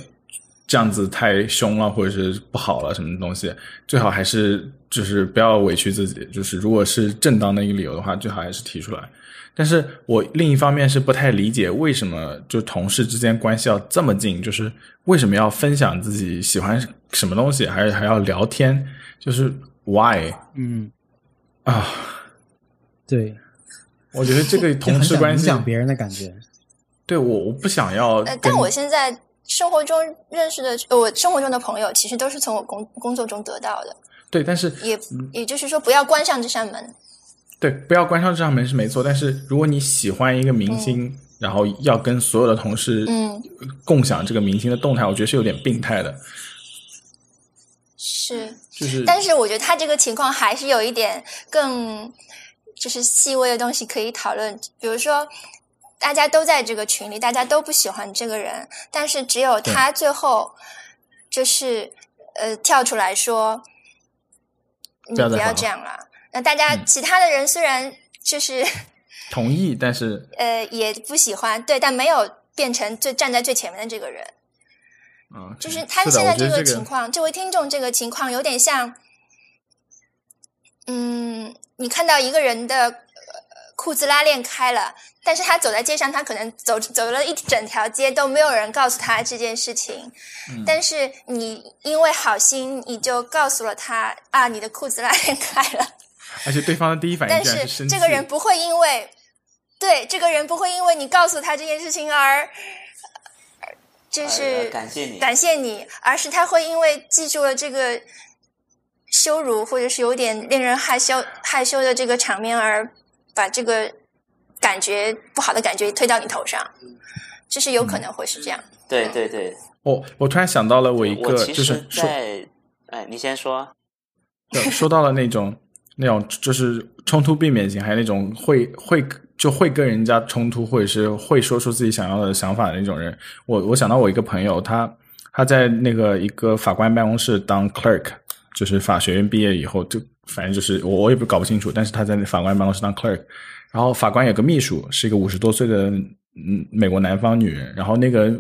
这样子太凶了，或者是不好了什么东西，最好还是就是不要委屈自己，就是如果是正当的一个理由的话，最好还是提出来。但是我另一方面是不太理解为什么就同事之间关系要这么近，就是为什么要分享自己喜欢什么东西，还是还要聊天，就是 why 嗯，啊？对，我觉得这个同事关系，影响别人的感觉。对我我不想要但我现在生活中认识的，呃我生活中的朋友，其实都是从我工工作中得到的。对，但是也也就是说，不要关上这扇门。对不要关上这扇门是没错，但是如果你喜欢一个明星，然后要跟所有的同事嗯，共享这个明星的动态，我觉得是有点病态的，是。就是但是我觉得他这个情况还是有一点更就是细微的东西可以讨论，比如说。大家都在这个群里，大家都不喜欢这个人，但是只有他最后就是呃跳出来说：“你不要这样子好这样了。”那大家嗯其他的人虽然就是 同意，但是呃也不喜欢，对，但没有变成最站在最前面的这个人。嗯，就是他现在这这个情况，这位听众这个情况有点像，嗯，你看到一个人的呃裤子拉链开了，但是他走在街上，他可能走走了一整条街都没有人告诉他这件事情，嗯但是你因为好心，你就告诉了他啊，你的裤子拉链开了，而且对方的第一反应但是生气，这个人不会因为，对这个人不会因为你告诉他这件事情而，呃就是、呃感谢你感谢你，而是他会因为记住了这个羞辱或者是有点令人害羞害羞的这个场面，而把这个感觉不好的感觉推到你头上，这是有可能会是这样。对对对，我我突然想到了我一个，就是说在，哎，你先说。对，说到了那种那种就是冲突避免型，还有那种会会就会跟人家冲突，或者是会说出自己想要的想法的那种人。我我想到我一个朋友，他他在那个一个法官办公室当 clerk，就是法学院毕业以后，就反正就是我我也不搞不清楚，但是他在那法官办公室当 clerk，然后法官有个秘书，是一个五十多岁的嗯美国南方女人，然后那个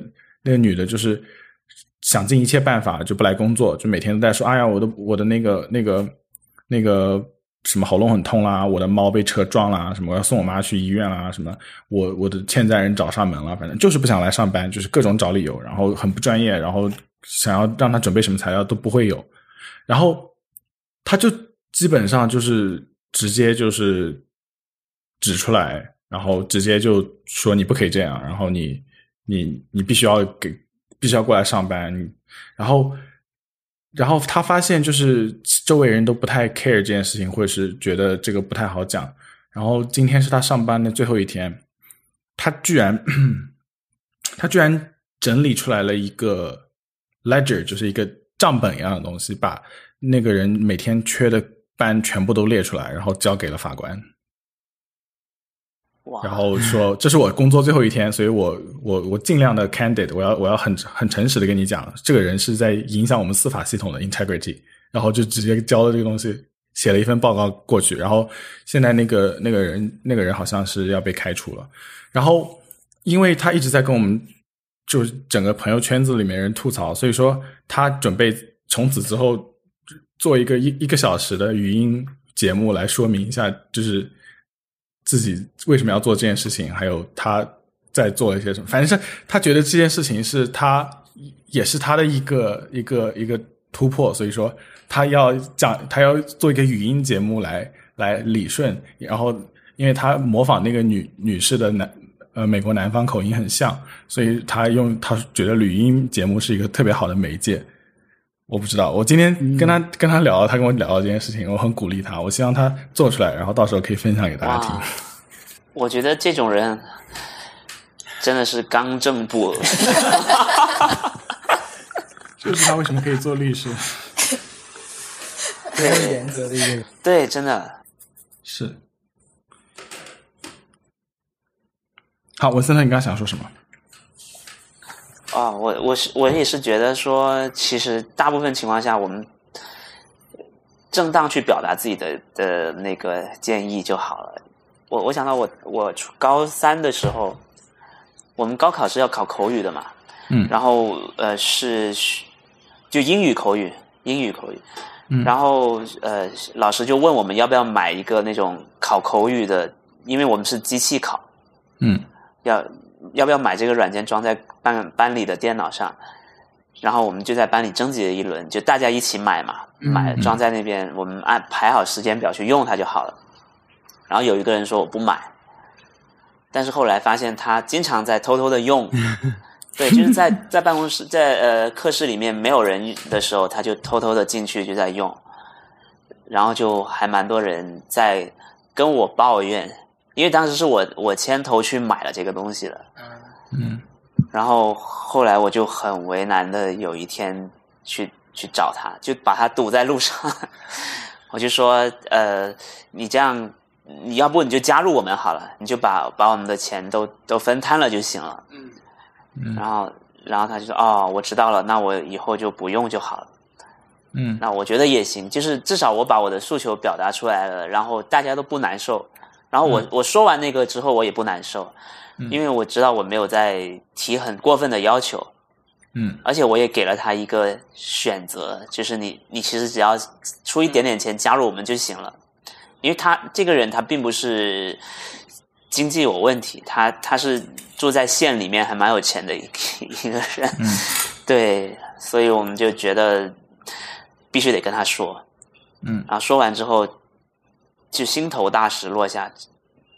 那个女的就是想尽一切办法就不来工作，就每天都在说：“哎呀，我的我的那个那个那个什么喉咙很痛啦，我的猫被车撞啦，什么要送我妈去医院啦，什么我我的欠债人找上门了，反正就是不想来上班，就是各种找理由，然后很不专业，然后想要让他准备什么材料都不会有，然后他就基本上就是直接就是指出来，然后直接就说你不可以这样，然后你你你必须要给必须要过来上班，然后然后他发现就是周围人都不太 care 这件事情，或者是觉得这个不太好讲。然后今天是他上班的最后一天，他居然他居然整理出来了一个 ledger，就是一个账本一样的东西，把那个人每天缺的班全部都列出来，然后交给了法官。哇，然后说 这是我工作最后一天，所以我我我尽量的 candid，我要我要很很诚实的跟你讲，这个人是在影响我们司法系统的 integrity，然后就直接交了这个东西，写了一份报告过去，然后现在那个那个人那个人好像是要被开除了，然后因为他一直在跟我们就是整个朋友圈子里面人吐槽，所以说他准备从此之后做一个一一个小时的语音节目来说明一下，就是自己为什么要做这件事情，还有他在做一些什么。反正是他觉得这件事情是他也是他的一个一个一个突破，所以说他要讲，他要做一个语音节目来来理顺，然后因为他模仿那个女女士的南呃美国南方口音很像，所以他用他觉得语音节目是一个特别好的媒介。我不知道，我今天跟他、跟他聊，他跟我聊到这件事情，我很鼓励他，我希望他做出来，然后到时候可以分享给大家听。我觉得这种人真的是刚正不阿。这就是他为什么可以做律师。非常严格的一个人。对，真的。是。好，文森特，你刚刚想说什么？哦，我我是我也是觉得说，其实大部分情况下，我们正当去表达自己的的那个建议就好了。我我想到我我初高三的时候，我们高考是要考口语的嘛，嗯。然后呃是就英语口语，英语口语，嗯。然后呃老师就问我们要不要买一个那种考口语的，因为我们是机器考，嗯。要要不要买这个软件装在班班里的电脑上？然后我们就在班里征集了一轮，就大家一起买嘛，买装在那边，我们按排好时间表去用它就好了。然后有一个人说我不买，但是后来发现他经常在偷偷的用，对，就是在在办公室在呃课室里面没有人的时候，他就偷偷的进去就在用，然后就还蛮多人在跟我抱怨，因为当时是我我牵头去买了这个东西的，嗯。然后后来我就很为难的，有一天去去找他，就把他堵在路上，我就说，呃，你这样，你要不你就加入我们好了，你就把把我们的钱都都分摊了就行了。嗯。然后然后他就说，哦，我知道了，那我以后就不用就好了。嗯。那我觉得也行，就是至少我把我的诉求表达出来了，然后大家都不难受。然后我、我说完那个之后，我也不难受，因为我知道我没有在提很过分的要求，嗯。而且我也给了他一个选择，就是你你其实只要出一点点钱加入我们就行了，因为他这个人他并不是经济有问题，他他是住在县里面还蛮有钱的一 一个人，嗯。对，所以我们就觉得必须得跟他说，嗯。然后说完之后就心头大石落下，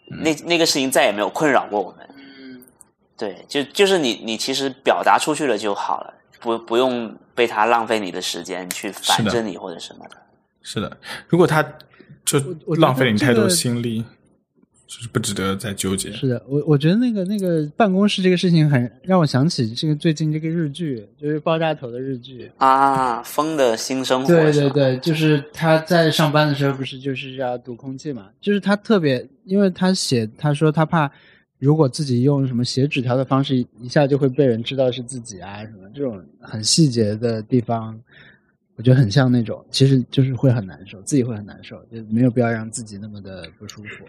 那那个事情再也没有困扰过我们。嗯对，就就是你你其实表达出去了就好了，不不用被他浪费你的时间去烦着你或者什么的。是的，如果他就浪费了你太多这个心力，就是不值得再纠结。是的，我我觉得那个那个办公室这个事情很让我想起这个最近这个日剧，就是爆炸头的日剧。啊，风的新生活，对对对，就是他在上班的时候不是就是要堵空气嘛？就是他特别，因为他写他说他怕如果自己用什么写纸条的方式，一下就会被人知道是自己啊什么这种很细节的地方，我觉得很像那种，其实就是会很难受，自己会很难受，就没有必要让自己那么的不舒服。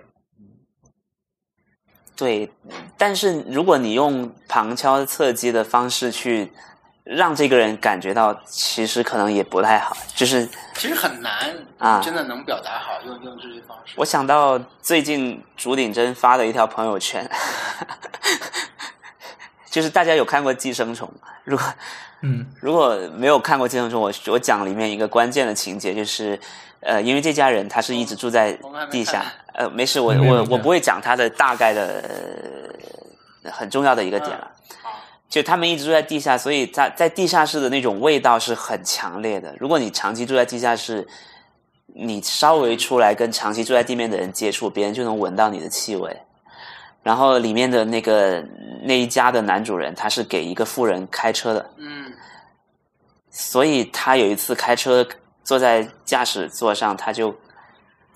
对，但是如果你用旁敲侧击的方式去让这个人感觉到，其实可能也不太好。就是其实很难啊真的能表达好，用用这些方式我想到最近竹顶真发的一条朋友圈，就是大家有看过《寄生虫》吗？如果嗯如果没有看过《寄生虫》，我我讲里面一个关键的情节，就是呃，因为这家人他是一直住在地下看，呃，没事，我没有没我我不会讲它的大概的、呃很重要的一个点了。就他们一直住在地下，所以在在地下室的那种味道是很强烈的。如果你长期住在地下室，你稍微出来跟长期住在地面的人接触，别人就能闻到你的气味。然后里面的那个那一家的男主人，他是给一个富人开车的，嗯所以他有一次开车坐在驾驶座上，他就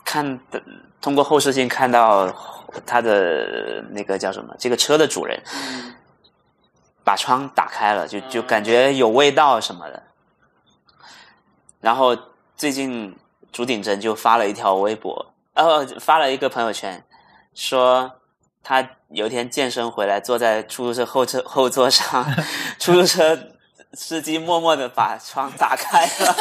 看通过后视镜看到他的那个叫什么，这个车的主人把窗打开了，就就感觉有味道什么的。然后最近朱鼎真就发了一条微博，呃，发了一个朋友圈，说他有一天健身回来，坐在出租车后车 后座上，出租车司机默默的把窗打开了，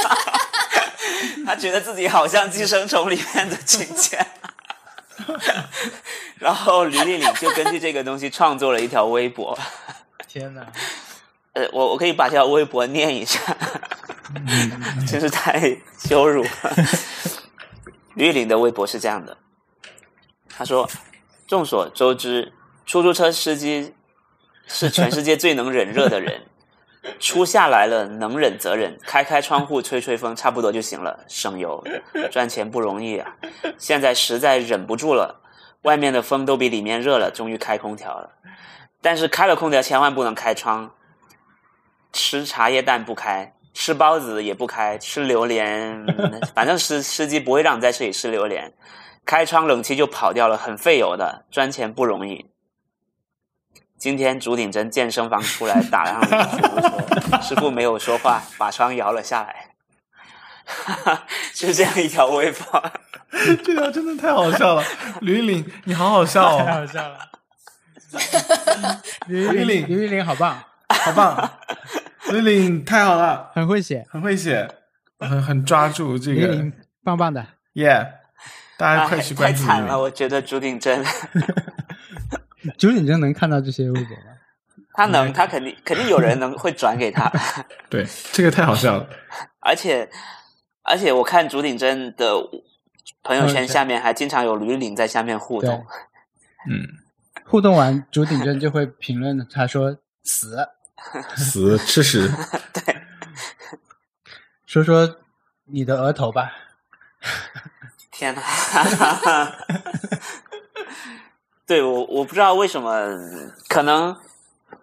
他觉得自己好像《寄生虫》里面的情节。然后吕丽玲就根据这个东西创作了一条微博，天哪！呃，我我可以把这条微博念一下。真是太羞辱了。吕玲的微博是这样的，他说：“众所周知，出租车司机是全世界最能忍热的人。初下来了，能忍则忍，开开窗户，吹吹风，差不多就行了，省油。赚钱不容易啊，现在实在忍不住了，外面的风都比里面热了，终于开空调了。但是开了空调，千万不能开窗。吃茶叶蛋不开，吃包子也不开，吃榴莲，反正司司机不会让你在这里吃榴莲。开窗冷气就跑掉了，很费油的，赚钱不容易。今天竹顶真健身房出来打量了出租车，师傅没有说话，把窗摇了下来，就这样一条微博。这条真的太好笑了，吕玲，你好好笑哦。太哦，好笑了。吕 吕玲吕玉玲好棒，好棒，吕玲太好了，很会写，很会写，很很抓住这个。棒棒的。耶大家快哎去关注吕太惨了，我觉得朱顶针，九点真能看到这些微博吗？他能，他肯定肯定有人能会转给他，对，这个太好笑了。而且而且我看竹顶真的朋友圈圈下面还经常有吕岭在下面互动，嗯，互动完，竹顶真就会评论，他说死，死吃屎，对说说你的额头吧。天哪！对我，我不知道为什么，可能，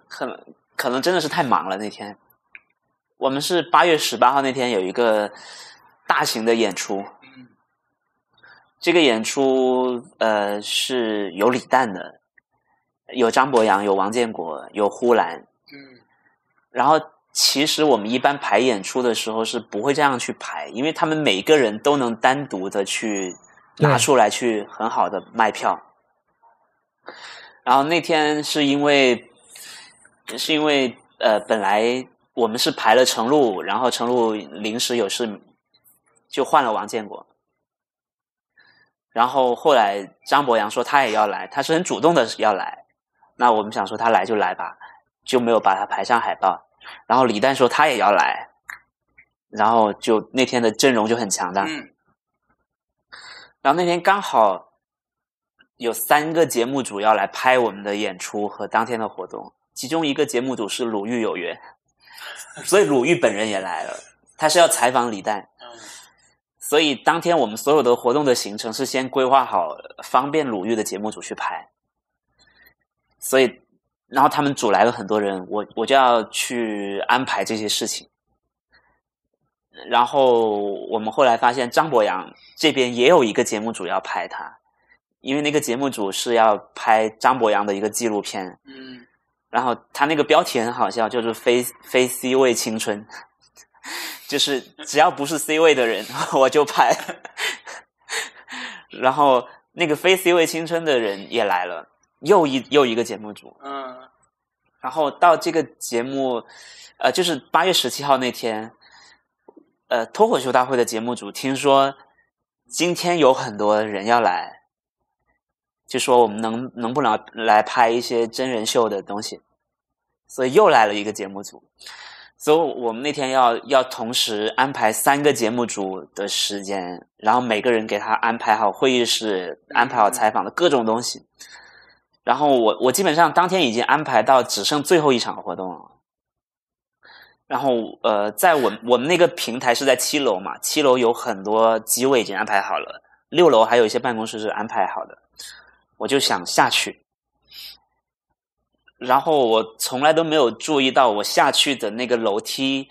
可能，可能真的是太忙了那天。我们是八月十八号那天有一个大型的演出，这个演出呃是有李诞的，有张博洋，有王建国，有呼兰，嗯，然后其实我们一般排演出的时候是不会这样去排，因为他们每个人都能单独的去拿出来去很好的卖票。然后那天是因为是因为呃本来我们是排了程璐，然后程璐临时有事就换了王建国。然后后来张博洋说他也要来，他是很主动的要来，那我们想说他来就来吧，就没有把他排上海报。然后李诞说他也要来，然后就那天的阵容就很强大。嗯然后那天刚好有三个节目组要来拍我们的演出和当天的活动，其中一个节目组是鲁豫有约，所以鲁豫本人也来了，他是要采访李诞。所以当天我们所有的活动的行程是先规划好，方便鲁豫的节目组去拍。所以，然后他们组来了很多人，我我就要去安排这些事情。然后我们后来发现，张博洋这边也有一个节目组要拍他，因为那个节目组是要拍张博洋的一个纪录片。嗯，然后他那个标题很好笑，就是非非 C 位青春，就是只要不是 C 位的人，我就拍。然后那个非 C 位青春的人也来了，又一又一个节目组。嗯，然后到这个节目，呃，就是八月十七号那天，呃，脱口秀大会的节目组听说今天有很多人要来，就说我们能能不能来拍一些真人秀的东西，所以又来了一个节目组，所以我们那天要要同时安排三个节目组的时间，然后每个人给他安排好会议室，安排好采访的各种东西。然后我我基本上当天已经安排到只剩最后一场活动了。然后呃，在我们我们那个平台是在七楼嘛，七楼有很多机位已经安排好了，六楼还有一些办公室是安排好的，我就想下去。然后我从来都没有注意到，我下去的那个楼梯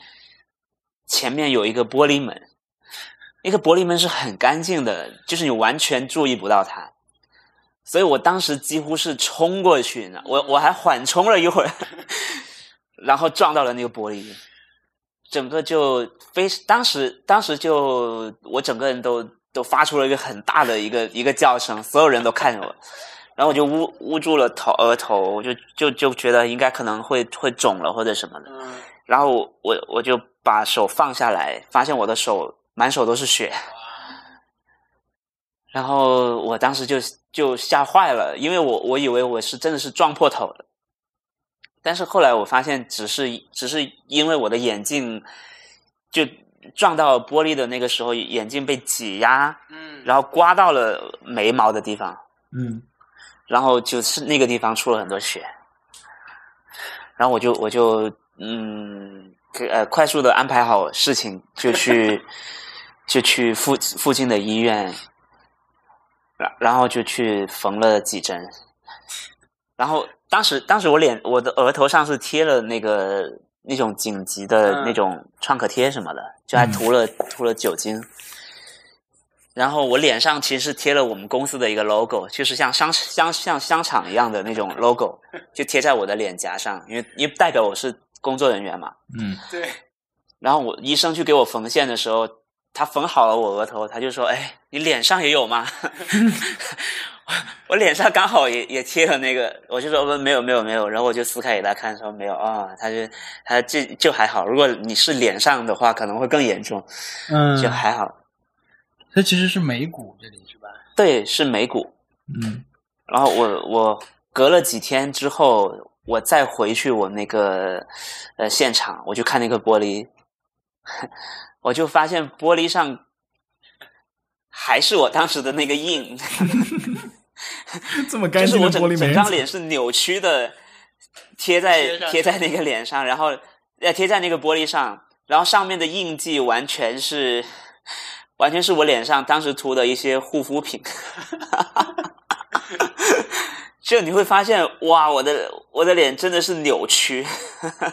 前面有一个玻璃门，那个玻璃门是很干净的，就是你完全注意不到它。所以我当时几乎是冲过去呢，我我还缓冲了一会儿，然后撞到了那个玻璃，整个就非当时当时就我整个人都都发出了一个很大的一个一个叫声，所有人都看着我，然后我就捂捂住了头额头，我就就就觉得应该可能会会肿了或者什么的，然后我我就把手放下来，发现我的手满手都是血。然后我当时就就吓坏了，因为我我以为我是真的是撞破头了，但是后来我发现只是只是因为我的眼镜就撞到玻璃的那个时候，眼镜被挤压，嗯，然后刮到了眉毛的地方，嗯，然后就是那个地方出了很多血，然后我就我就嗯呃快速的安排好事情，就去 就去附附近的医院，然然后就去缝了几针，然后当时当时我脸我的额头上是贴了那个那种紧急的那种创可贴什么的，就还涂了涂了酒精。然后我脸上其实是贴了我们公司的一个 logo，就是像商像像商场一样的那种 logo，就贴在我的脸颊上，因为因为代表我是工作人员嘛。嗯，对。然后我医生去给我缝线的时候，他缝好了我额头，他就说：“哎，你脸上也有吗？” 我脸上刚好也也贴了那个，我就说不没有没有没有，然后我就撕开给他看，说没有啊、他就他就就还好，如果你是脸上的话，可能会更严重，嗯，就还好。它其实是眉骨这里是吧？对，是眉骨。嗯，然后我我隔了几天之后，我再回去我那个呃现场，我就看那个玻璃，我就发现玻璃上还是我当时的那个印，这么干就是我净的玻璃整整张脸是扭曲的，贴在贴在那个脸上，然后呃贴在那个玻璃上，然后上面的印记完全是完全是我脸上当时涂的一些护肤品。就你会发现，哇，我的我的脸真的是扭曲，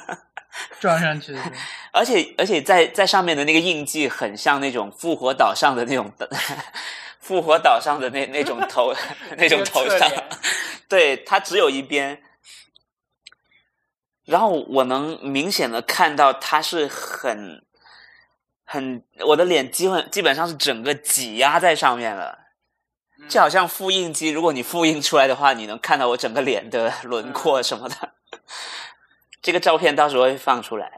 撞上去的。而且而且在在上面的那个印记很像那种复活岛上的那种复活岛上的那那种 头那种头像，对，它只有一边，然后我能明显的看到它是很很我的脸基本基本上是整个挤压在上面了。就好像复印机，如果你复印出来的话，你能看到我整个脸的轮廓什么的。这个照片到时候会放出来。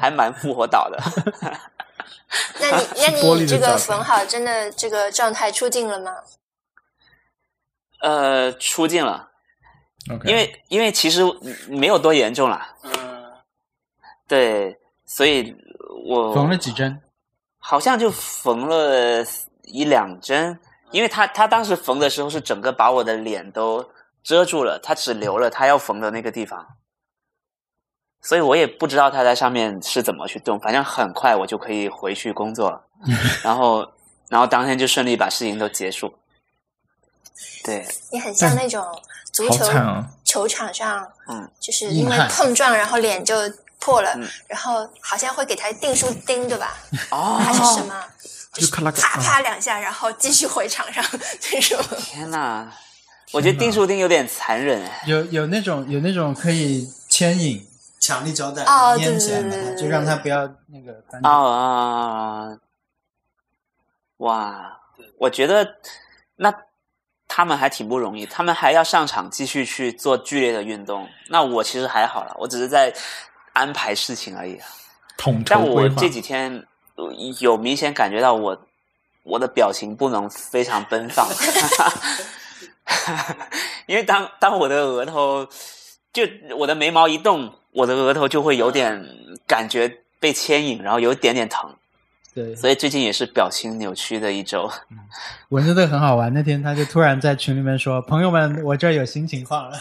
还蛮复活岛的。那你 那你这个缝好，真的这个状态出镜了吗？呃，出镜了。因为因为其实没有多严重啦，嗯，对，所以我缝了几针？好像就缝了一两针，因为他他当时缝的时候是整个把我的脸都遮住了，他只留了他要缝的那个地方，所以我也不知道他在上面是怎么去动，反正很快我就可以回去工作了，然后然后当天就顺利把事情都结束。对，你很像那种足球！球场上，嗯，就是因为碰撞，然后脸就破了，嗯然后好像会给他订书钉，对吧？哦，还是什么？就咔啦咔啪啪两下，然后继续回场上，这种。天哪！我觉得订书钉有点残忍哎。有有那种有那种可以牵引强力胶带哦粘起来就让它不要那个翻哦啊！哇，我觉得那他们还挺不容易，他们还要上场继续去做剧烈的运动。那我其实还好了，我只是在安排事情而已。统但筹规划我这几天呃有明显感觉到我我的表情不能非常奔放，因为当当我的额头就我的眉毛一动，我的额头就会有点感觉被牵引，然后有一点点疼，对，所以最近也是表情扭曲的一周。文森特很好玩。那天他就突然在群里面说：“朋友们，我这儿有新情况了。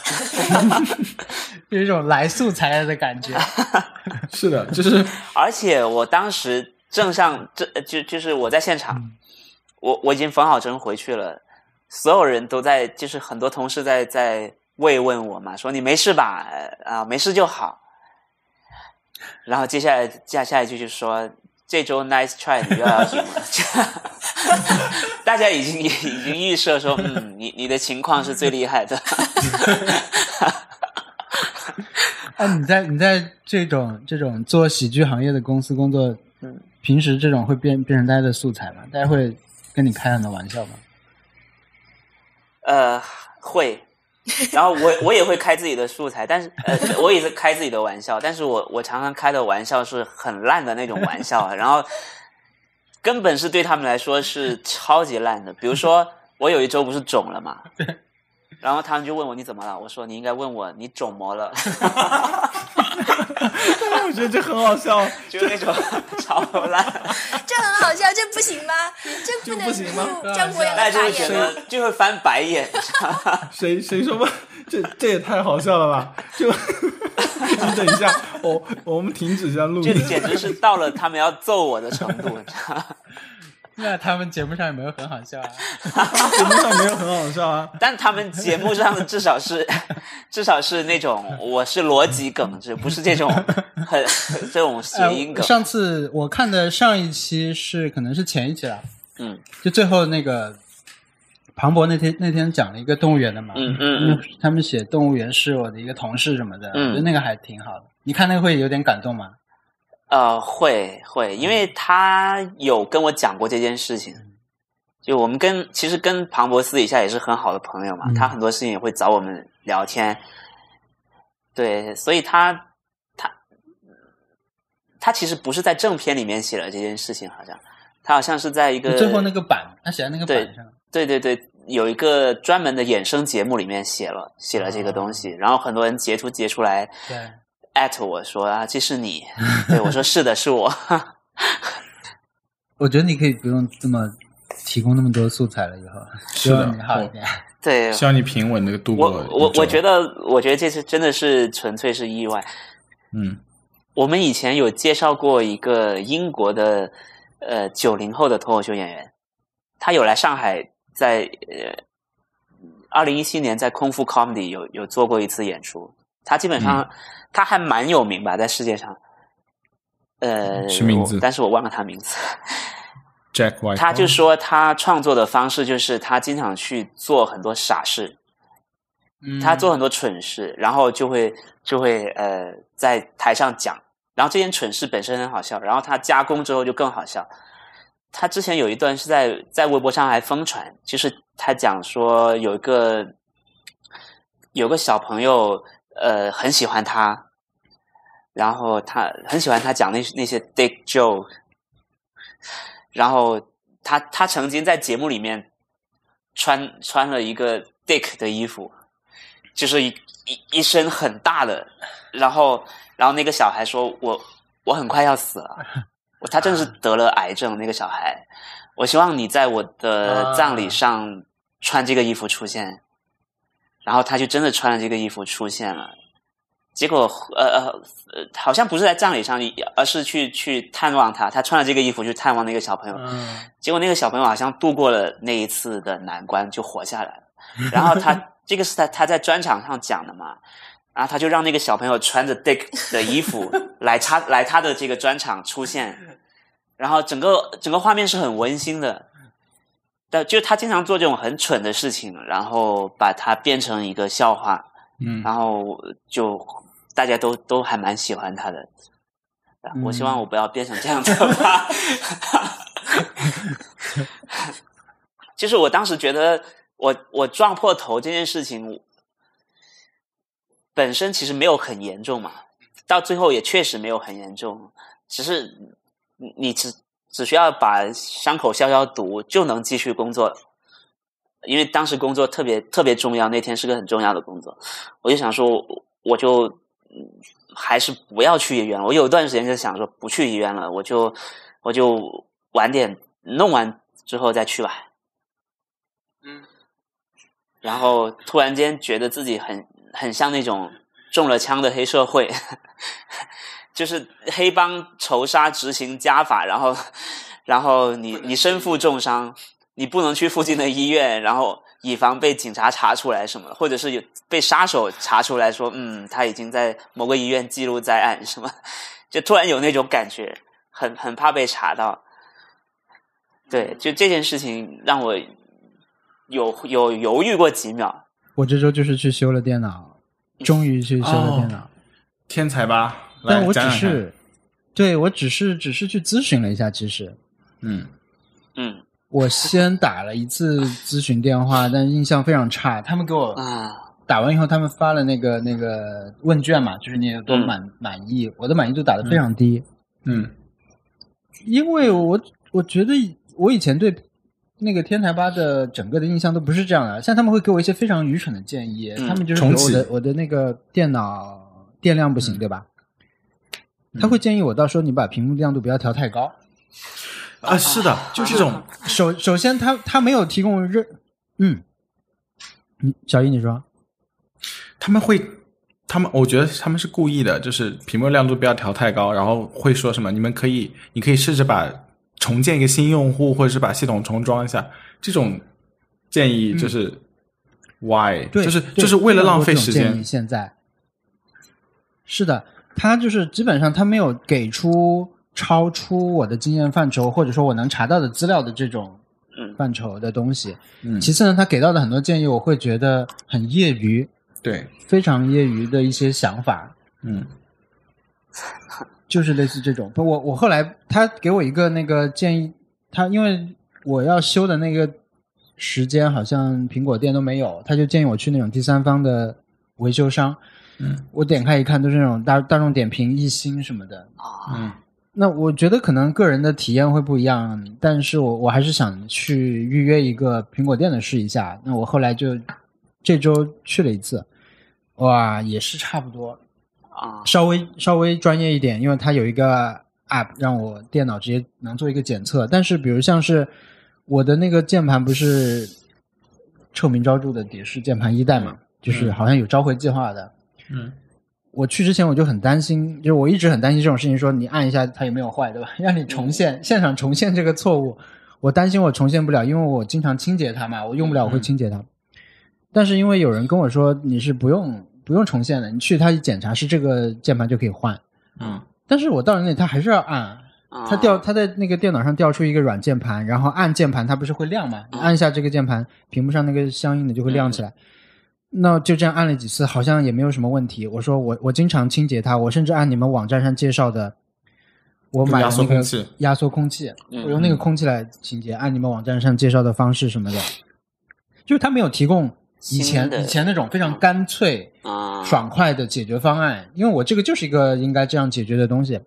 ”有一种来素材的感觉。是的，就是 而且我当时正上这就就是我在现场，我我已经缝好针回去了，所有人都在，就是很多同事在在慰问我嘛，说你没事吧？啊，没事就好。然后接下来接下来一句就说这周 nice try 你又要赢了，大家已经已经预设说，嗯，你你的情况是最厉害的。哎，你在你在这种这种做喜剧行业的公司工作，嗯，平时这种会变变成大家的素材吗？大家会跟你开很多玩笑吗？呃，会，然后我我也会开自己的素材，但是呃，我也是开自己的玩笑，但是我我常常开的玩笑是很烂的那种玩笑，啊然后根本是对他们来说是超级烂的。比如说，我有一周不是肿了嘛，然后他们就问我你怎么了，我说你应该问我你肿么了。我觉得这很好笑，就是那种超烂，这很好笑，这不行吗？这不能这不行吗入张博洋大家就的法眼会觉？就会翻白眼。谁谁说不？这这也太好笑了吧！就你等一下，我我们停止一下录就音。简直是到了他们要揍我的程度，你知道吗 那他们节目上有没有很好笑啊？节目上没有很好笑啊。但他们节目上至少是，至少是那种我是逻辑梗，这不是这种很很这种谐音梗。呃上次我看的上一期是可能是前一期了，嗯就最后那个庞博那天那天讲了一个动物园的嘛，嗯嗯嗯，他们写动物园是我的一个同事什么的，嗯我觉得那个还挺好的。你看那个会有点感动吗？呃，会会，因为他有跟我讲过这件事情。就我们跟其实跟庞博私底下也是很好的朋友嘛，嗯。他很多事情也会找我们聊天。对，所以他他他其实不是在正片里面写了这件事情，好像他好像是在一个最后那个版，他写在那个对板上，对对对，有一个专门的衍生节目里面写了写了这个东西，然后很多人截图截出来对，艾特我说啊，这是你，对我说是的，是我。我觉得你可以不用这么提供那么多素材了，以后希是的望你好一点。对希望你平稳的度过。我我我觉，得，我觉得这次真的是纯粹是意外。嗯我们以前有介绍过一个英国的呃九零后的脱口秀演员，他有来上海在，呃二零一七年在空腹 comedy 有有做过一次演出。他基本上、嗯他还蛮有名吧，在世界上。呃，是名字但是我忘了他名字。，Jack White，他就说他创作的方式就是他经常去做很多傻事，嗯他做很多蠢事，然后就会就会呃在台上讲，然后这件蠢事本身很好笑，然后他加工之后就更好笑。他之前有一段是在在微博上还疯传，就是他讲说有一个有个小朋友呃很喜欢他，然后他很喜欢他讲那那些 dick joke，然后他他曾经在节目里面穿穿了一个 dick 的衣服，就是一一一身很大的，然后然后那个小孩说我我很快要死了，我他真的是得了癌症那个小孩，我希望你在我的葬礼上穿这个衣服出现，然后他就真的穿了这个衣服出现了。结果，呃呃呃，好像不是在葬礼上，而是去去探望他。他穿了这个衣服去探望那个小朋友，嗯，结果那个小朋友好像度过了那一次的难关，就活下来了。然后他 这个是他他在专场上讲的嘛，然后他就让那个小朋友穿着 Dick 的衣服 来他来他的这个专场出现，然后整个整个画面是很温馨的。但就他经常做这种很蠢的事情，然后把它变成一个笑话，嗯然后就大家都都还蛮喜欢他的。我希望我不要变成这样子 吧。就是我当时觉得我我撞破头这件事情本身其实没有很严重嘛，到最后也确实没有很严重，只是你你只只需要把伤口消消毒就能继续工作。因为当时工作特别特别重要，那天是个很重要的工作，我就想说，我就嗯还是不要去医院了。我有一段时间就想说不去医院了，我就我就晚点弄完之后再去吧。嗯，然后突然间觉得自己很很像那种中了枪的黑社会，就是黑帮仇杀执行家法，然后 然后你你身负重伤。你不能去附近的医院，然后以防被警察查出来什么，或者是有被杀手查出来说，嗯，他已经在某个医院记录在案什么，就突然有那种感觉，很很怕被查到。对，就这件事情让我有有犹豫过几秒。我这周就是去修了电脑，终于去修了电脑，天才吧？来但我只是，对我只是只是去咨询了一下，其实。嗯。嗯。我先打了一次咨询电话，但印象非常差。他们给我啊。打完以后，他们发了那个那个问卷嘛，就是你有多嗯。满、满意。我的满意度打得非常低，嗯。因为我我觉得我以前对那个天台吧的整个的印象都不是这样的，像他们会给我一些非常愚蠢的建议，嗯。他们就是我重启的我的那个电脑电量不行，嗯。对吧？他会建议我到时候你把屏幕亮度不要调太高。啊，是的，就是这种首首先他他没有提供任嗯，你小易你说他们会，他们我觉得他们是故意的，就是屏幕亮度不要调太高，然后会说什么，你们可以，你可以试着把重建一个新用户，或者是把系统重装一下，这种建议就是 why，、对，就是就是为了浪费时间。现在是的，他就是基本上他没有给出超出我的经验范畴，或者说我能查到的资料的这种嗯范畴的东西。嗯，其次呢，他给到的很多建议，我会觉得很业余，对，非常业余的一些想法。嗯 就是类似这种。不，我我后来他给我一个那个建议，他因为我要修的那个时间好像苹果店都没有，他就建议我去那种第三方的维修商。嗯，我点开一看，都是那种大大众点评、一星什么的。啊，嗯那我觉得可能个人的体验会不一样，但是我我还是想去预约一个苹果店的试一下。那我后来就这周去了一次，哇，也是差不多，啊，稍微稍微专业一点，因为它有一个 app 让我电脑直接能做一个检测。但是比如像是我的那个键盘不是臭名昭著的蝶式键盘一代嘛，就是好像有召回计划的。嗯我去之前我就很担心，就是我一直很担心这种事情，说你按一下它有没有坏，对吧？让你重现现场重现这个错误，我担心我重现不了，因为我经常清洁它嘛，我用不了我会清洁它。但是因为有人跟我说你是不用不用重现的，你去他一检查是这个键盘就可以换。嗯但是我到了那里，他还是要按，它调它在那个电脑上调出一个软键盘，然后按键盘它不是会亮吗？你按一下这个键盘，屏幕上那个相应的就会亮起来。那就这样按了几次，好像也没有什么问题。我说我我经常清洁它，我甚至按你们网站上介绍的，我买压缩那个空气。压缩空气，嗯。我用那个空气来清洁，按你们网站上介绍的方式什么的，就是他没有提供以前以前那种非常干脆、啊，爽快的解决方案，因为我这个就是一个应该这样解决的东西。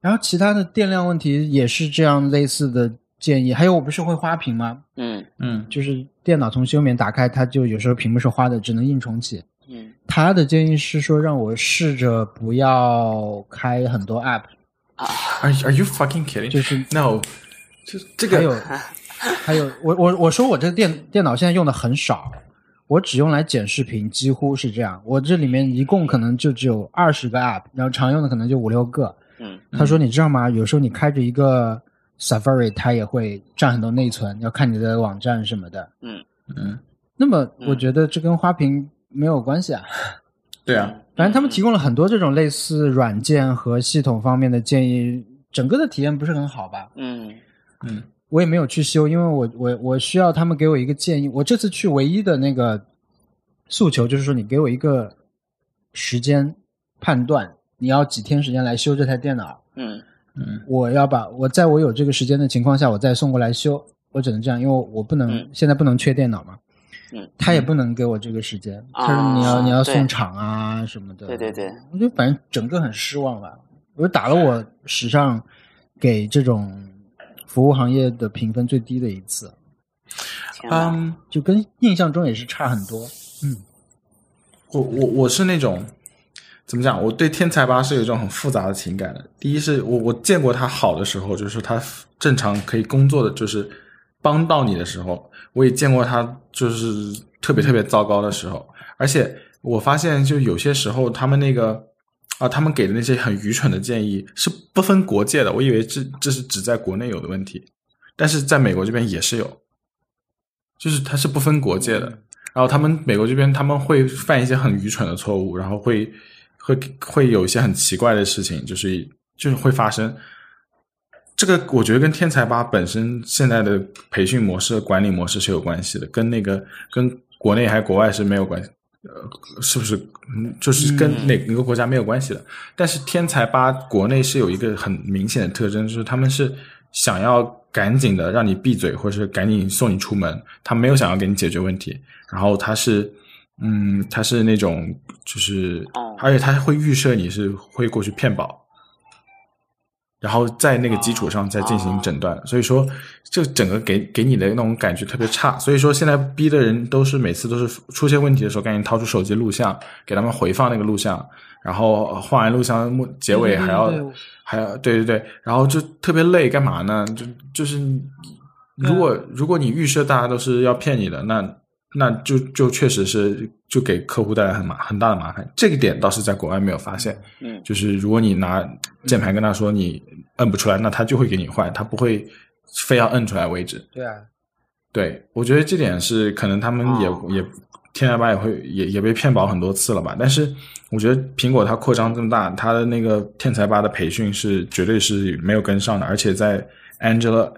然后其他的电量问题也是这样类似的建议，还有我不是会花屏吗？嗯嗯就是电脑从休眠打开，它就有时候屏幕是花的，只能硬重启。嗯他的建议是说让我试着不要开很多 app，，Are are you fucking kidding？就是 no，就这个还有 还有我我我说我这个电电脑现在用的很少，我只用来剪视频，几乎是这样。我这里面一共可能就只有二十个 app，然后常用的可能就五六个。嗯他说你知道吗？有时候你开着一个 Safari，它也会占很多内存，要看你的网站什么的。嗯嗯那么嗯我觉得这跟花屏没有关系啊。对啊，反正他们提供了很多这种类似软件和系统方面的建议，整个的体验不是很好吧？嗯嗯我也没有去修，因为我我我需要他们给我一个建议。我这次去唯一的那个诉求就是说，你给我一个时间判断，你要几天时间来修这台电脑，嗯嗯我要把我在我有这个时间的情况下，我再送过来修。我只能这样，因为我不能、嗯现在不能缺电脑嘛。嗯他也不能给我这个时间，啊他说你要你要送厂啊什么的。对对对，我就反正整个很失望吧。我就打了我史上给这种服务行业的评分最低的一次，嗯，就跟印象中也是差很多。嗯我我我是那种怎么讲？我对天才吧是有一种很复杂的情感的。第一是我我见过他好的时候，就是他正常可以工作的，就是帮到你的时候，我也见过他就是特别特别糟糕的时候。而且我发现，就有些时候他们那个啊，他们给的那些很愚蠢的建议是不分国界的。我以为这这是只在国内有的问题，但是在美国这边也是有，就是它是不分国界的。然后他们美国这边他们会犯一些很愚蠢的错误，然后会会会有一些很奇怪的事情，就是就是会发生。这个我觉得跟天才吧本身现在的培训模式、管理模式是有关系的，跟那个跟国内还是国外是没有关系。呃，是不是？嗯，就是跟哪哪个国家没有关系的。但是天才吧国内是有一个很明显的特征，就是他们是想要赶紧的让你闭嘴，或者是赶紧送你出门，他没有想要给你解决问题。然后他是，嗯，他是那种就是，哦而且他会预设你是会过去骗保，然后在那个基础上再进行诊断。所以说，这整个给给你的那种感觉特别差。所以说，现在逼的人都是每次都是出现问题的时候，赶紧掏出手机录像，给他们回放那个录像，然后换完录像末结尾还要还要对对对，然后就特别累，干嘛呢？就就是如果如果你预设大家都是要骗你的，那那就就确实是就给客户带来很麻很大的麻烦。这个点倒是在国外没有发现，嗯就是如果你拿键盘跟他说你摁不出来，那他就会给你换，他不会非要摁出来为止。对啊，对，我觉得这点是可能他们也、哦也天才吧也会也也被骗保很多次了吧。但是我觉得苹果它扩张这么大，它的那个天才吧的培训是绝对是没有跟上的，而且在 Angela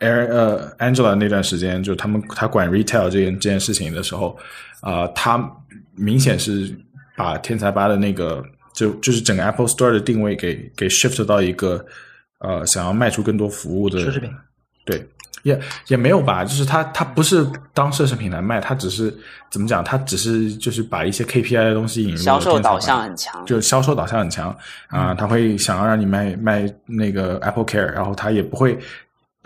Air 呃 Angela 那段时间，就他们他管 retail 这件这件事情的时候，啊、他明显是把天才吧的那个就就是整个 Apple Store 的定位给给 shift 到一个呃想要卖出更多服务的奢侈品。对，也也没有吧，就是他他不是当奢侈品来卖，他只是怎么讲，他只是就是把一些 KPI 的东西引入销售导向很强，就销售导向很强啊、他会想要让你卖卖那个 Apple Care，然后他也不会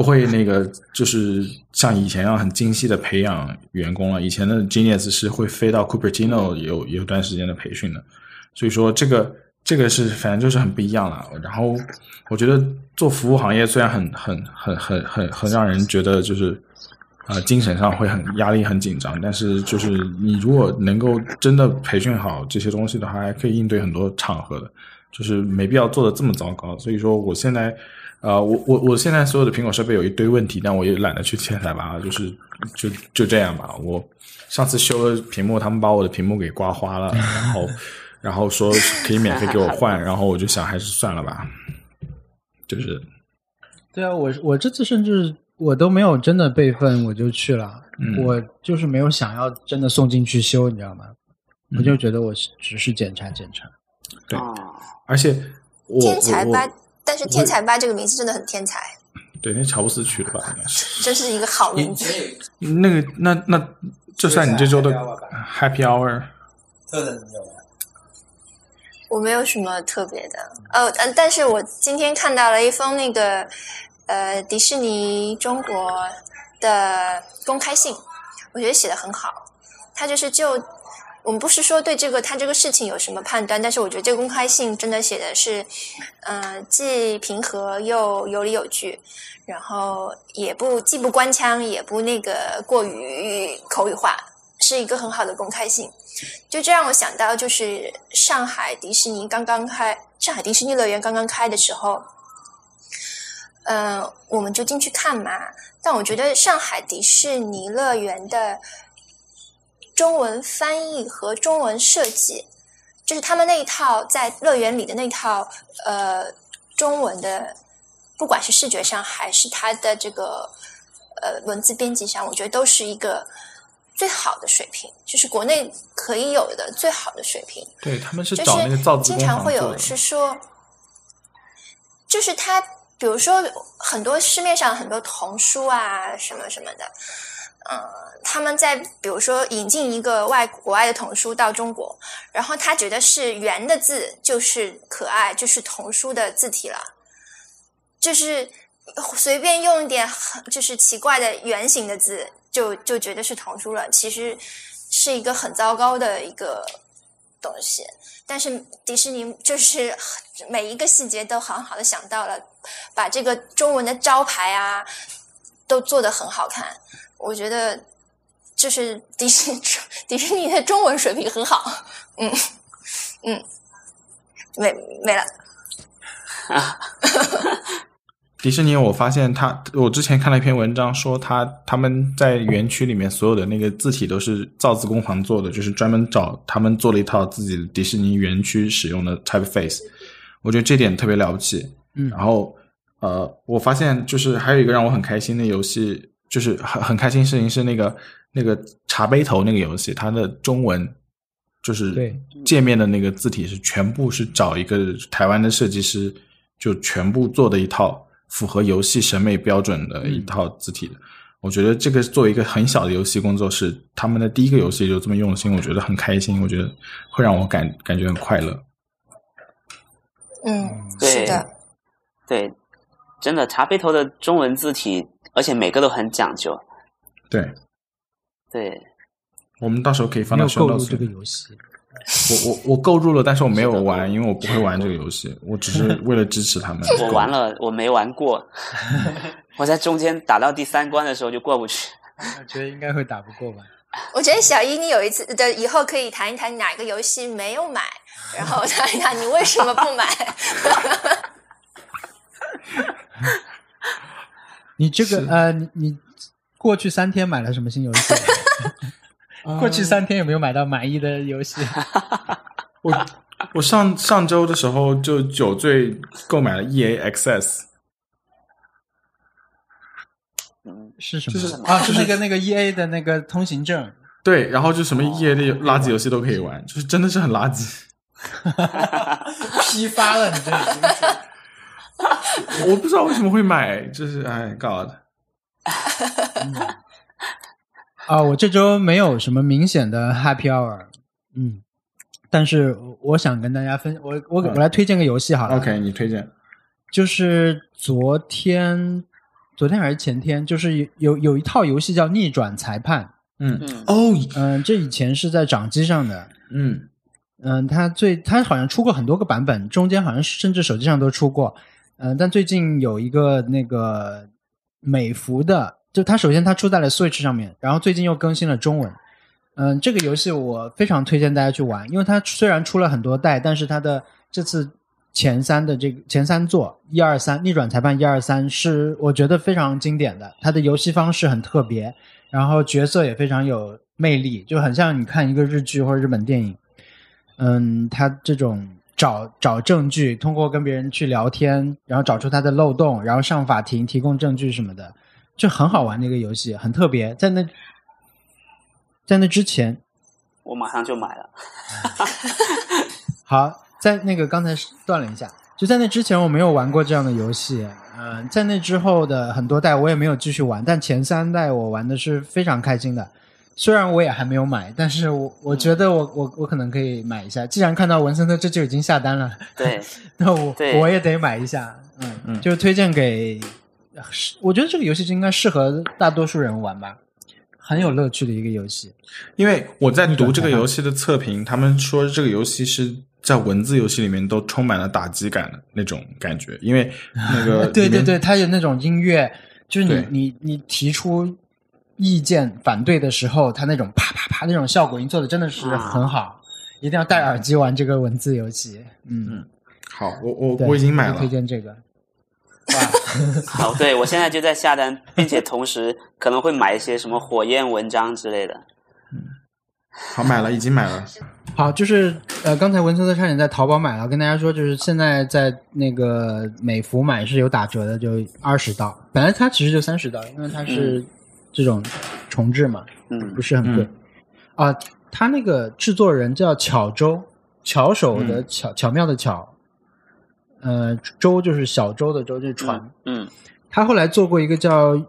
不会那个就是像以前一样很精细的培养员工了。以前的 Genius 是会飞到 Cupertino 有有段时间的培训的，所以说这个这个是反正就是很不一样了。然后我觉得做服务行业虽然很很很很很很让人觉得就是。呃，精神上会很压力很紧张，但是就是你如果能够真的培训好这些东西的话，还可以应对很多场合的，就是没必要做的这么糟糕。所以说，我现在，呃，我我我现在所有的苹果设备有一堆问题，但我也懒得去天才吧，就是就就这样吧。我上次修了屏幕，他们把我的屏幕给刮花了，然后 然后说可以免费给我换，然后我就想还是算了吧，就是对啊，我我这次甚至我都没有真的备份，我就去了。嗯我就是没有想要真的送进去修，你知道吗？嗯我就觉得我只是检查检查。对哦，而且我我，但是天才吧这个名字真的很天才，对，那乔布斯取的吧，应该是。真是一个好名字。那个，那那就算你这周的 Happy Hour。特的有我没有什么特别的，呃，呃但是我今天看到了一封那个呃迪士尼中国的公开信，我觉得写的很好。他就是就我们不是说对这个他这个事情有什么判断，但是我觉得这个公开信真的写的是，嗯、既平和又有理有据，然后也不既不官腔，也不那个过于口语化，是一个很好的公开信。就这让我想到，就是上海迪士尼刚刚开，上海迪士尼乐园刚刚开的时候，呃，我们就进去看嘛。但我觉得上海迪士尼乐园的中文翻译和中文设计，就是他们那一套在乐园里的那套呃中文的，不管是视觉上还是它的这个呃文字编辑上，我觉得都是一个最好的水平，就是国内可以有的最好的水平。对，他们是就找那个造经常会有。是说，就是他，比如说很多市面上很多童书啊什么什么的，嗯、他们在比如说引进一个外国外的童书到中国，然后他觉得是圆的字就是可爱，就是童书的字体了，就是随便用一点就是奇怪的圆形的字，就就觉得是童书了，其实是一个很糟糕的一个东西。但是迪士尼就是每一个细节都很好的想到了，把这个中文的招牌啊都做得很好看。我觉得就是迪士尼迪士尼的中文水平很好。嗯嗯，没没了。迪士尼，我发现他，我之前看了一篇文章，说他他们在园区里面所有的那个字体都是造字工坊做的，就是专门找他们做了一套自己的迪士尼园区使用的 typeface。我觉得这点特别了不起。嗯然后呃，我发现就是还有一个让我很开心的游戏，就是很很开心事情是那个那个茶杯头那个游戏，它的中文就是对界面的那个字体是全部是找一个台湾的设计师，就全部做的一套符合游戏审美标准的一套字体的。我觉得这个作为一个很小的游戏工作室，他们的第一个游戏就这么用心，我觉得很开心，我觉得会让我感感觉很快乐。嗯，对是的，对，真的茶杯头的中文字体，而且每个都很讲究。对，对，我们到时候可以放到没有 show 购入 notes 这个游戏。我我我购入了，但是我没有玩，因为我不会玩这个游戏，我只是为了支持他们。我玩了，我没玩过。我在中间打到第三关的时候就过不去。我觉得应该会打不过吧。我觉得小一，你有一次的以后可以谈一谈哪个游戏没有买，然后谈一谈你为什么不买。你这个呃，你你过去三天买了什么新游戏？过去三天有没有买到满意的游戏？我我上上周的时候就酒醉购买了 EA Access，嗯，是什么？就是啊，是那个那个 E A 的那个通行证。对，然后就什么 EA 的垃圾游戏都可以玩，就是真的是很垃圾。批发了，你这已经是。我不知道为什么会买，就是哎，God，啊，我这周没有什么明显的 Happy Hour，嗯，但是我想跟大家分，我我我来推荐个游戏好了。OK，你推荐？就是昨天，昨天还是前天，就是有有有一套游戏叫《逆转裁判》，嗯嗯。哦，嗯、这以前是在掌机上的，嗯。嗯，它最它好像出过很多个版本，中间好像甚至手机上都出过，嗯、但最近有一个那个美服的，就它首先它出在了 Switch 上面，然后最近又更新了中文，嗯、这个游戏我非常推荐大家去玩，因为它虽然出了很多代，但是它的这次前三的这个前三座一二三逆转裁判一二三是我觉得非常经典的，它的游戏方式很特别，然后角色也非常有魅力，就很像你看一个日剧或者日本电影。嗯，它这种找找证据，通过跟别人去聊天，然后找出他的漏洞，然后上法庭提供证据什么的，就很好玩的一个游戏，很特别。在那在那之前，我马上就买了。好，在那个刚才断了一下，就在那之前我没有玩过这样的游戏。嗯、在那之后的很多代我也没有继续玩，但前三代我玩的是非常开心的。虽然我也还没有买，但是我我觉得我我我可能可以买一下。既然看到文森特这就已经下单了，对，那我我也得买一下。嗯嗯就是推荐给，是我觉得这个游戏就应该适合大多数人玩吧，很有乐趣的一个游戏。因为我在读这个游戏的测评，他们说这个游戏是在文字游戏里面都充满了打击感的那种感觉，因为那个 对对对，它有那种音乐，就是你你你提出意见反对的时候，他那种啪啪啪那种效果音做的真的是很好，一定要戴耳机玩这个文字游戏。嗯，嗯好，我我我已经买了推，荐这个。好，对我现在就在下单，并且同时可能会买一些什么火焰文章之类的。嗯好买了，已经买了。好，就是呃，刚才文森特差点在淘宝买了，跟大家说，就是现在在那个美服买是有打折的，就二十刀。本来它其实就三十刀，因为它是这种重置嘛，嗯不是很贵。啊，他那个制作人叫巧周，巧手的巧，巧妙的巧，呃，舟就是小舟的舟，就是船。嗯他后来做过一个叫《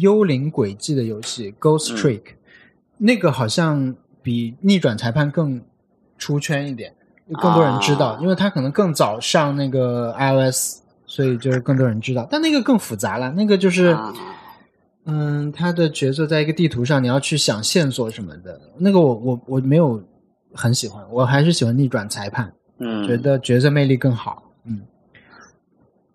幽灵轨迹》的游戏《Ghost 嗯 Trick》，那个好像比逆转裁判更出圈一点，更多人知道，啊因为他可能更早上那个 iOS，所以就是更多人知道。但那个更复杂了，那个就是。啊嗯，他的角色在一个地图上，你要去想线索什么的。那个我我我没有很喜欢，我还是喜欢逆转裁判，嗯，觉得角色魅力更好。嗯，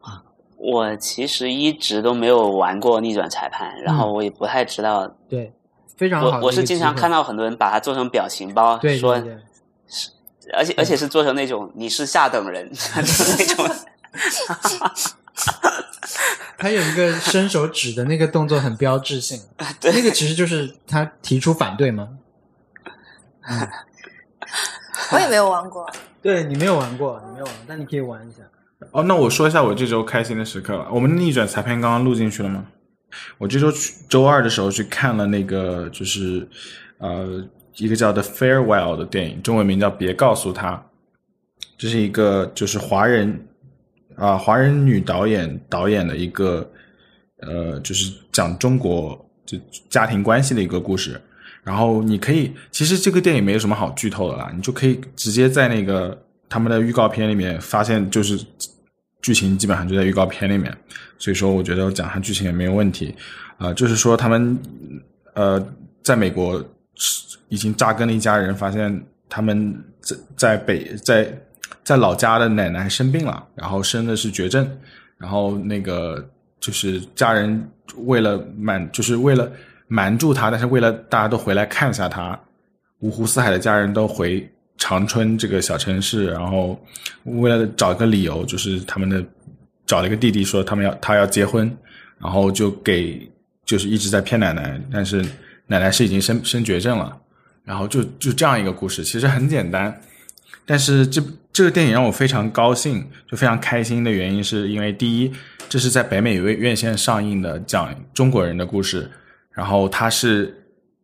啊我其实一直都没有玩过逆转裁判，然后我也不太知道。对，非常好我我是经常看到很多人把它做成表情包，对说而且而且是做成那种你是下等人 就是那种。还有一个伸手指的那个动作很标志性，对那个其实就是他提出反对吗？我也没有玩过。对你没有玩过，你没有玩，但你可以玩一下。哦，那我说一下我这周开心的时刻吧。我们逆转裁判刚刚录进去了吗？我这周去周二的时候去看了那个，就是呃一个叫《The Farewell》的电影，中文名叫《别告诉他》。这是一个就是华人啊、华人女导演导演的一个呃，就是讲中国就家庭关系的一个故事。然后你可以，其实这个电影没有什么好剧透的啦，你就可以直接在那个他们的预告片里面发现，就是剧情基本上就在预告片里面，所以说我觉得讲它剧情也没有问题。啊、就是说他们呃在美国已经扎根了一家人，发现他们在在北在在老家的奶奶生病了，然后生的是绝症，然后那个就是家人为了瞒，就是为了瞒住他，但是为了大家都回来看一下他，五湖四海的家人都回长春这个小城市，然后为了找一个理由，就是他们的找了一个弟弟说他们要他要结婚，然后就给就是一直在骗奶奶，但是奶奶是已经生生绝症了，然后就就这样一个故事，其实很简单，但是这这个电影让我非常高兴，就非常开心的原因是因为第一，这是在北美院院线上映的讲中国人的故事，然后它是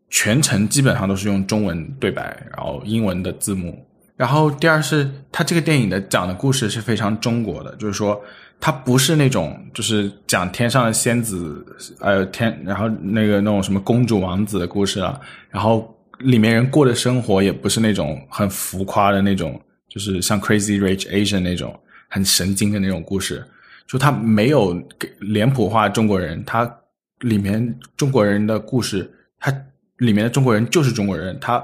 全程基本上都是用中文对白，然后英文的字幕。然后第二是它这个电影的讲的故事是非常中国的，就是说它不是那种就是讲天上的仙子，呃天，然后那个那种什么公主王子的故事啊，然后里面人过的生活也不是那种很浮夸的那种，就是像 Crazy Rich Asian 那种很神经的那种故事，就他没有给脸谱化中国人，他里面中国人的故事，他里面的中国人就是中国人，他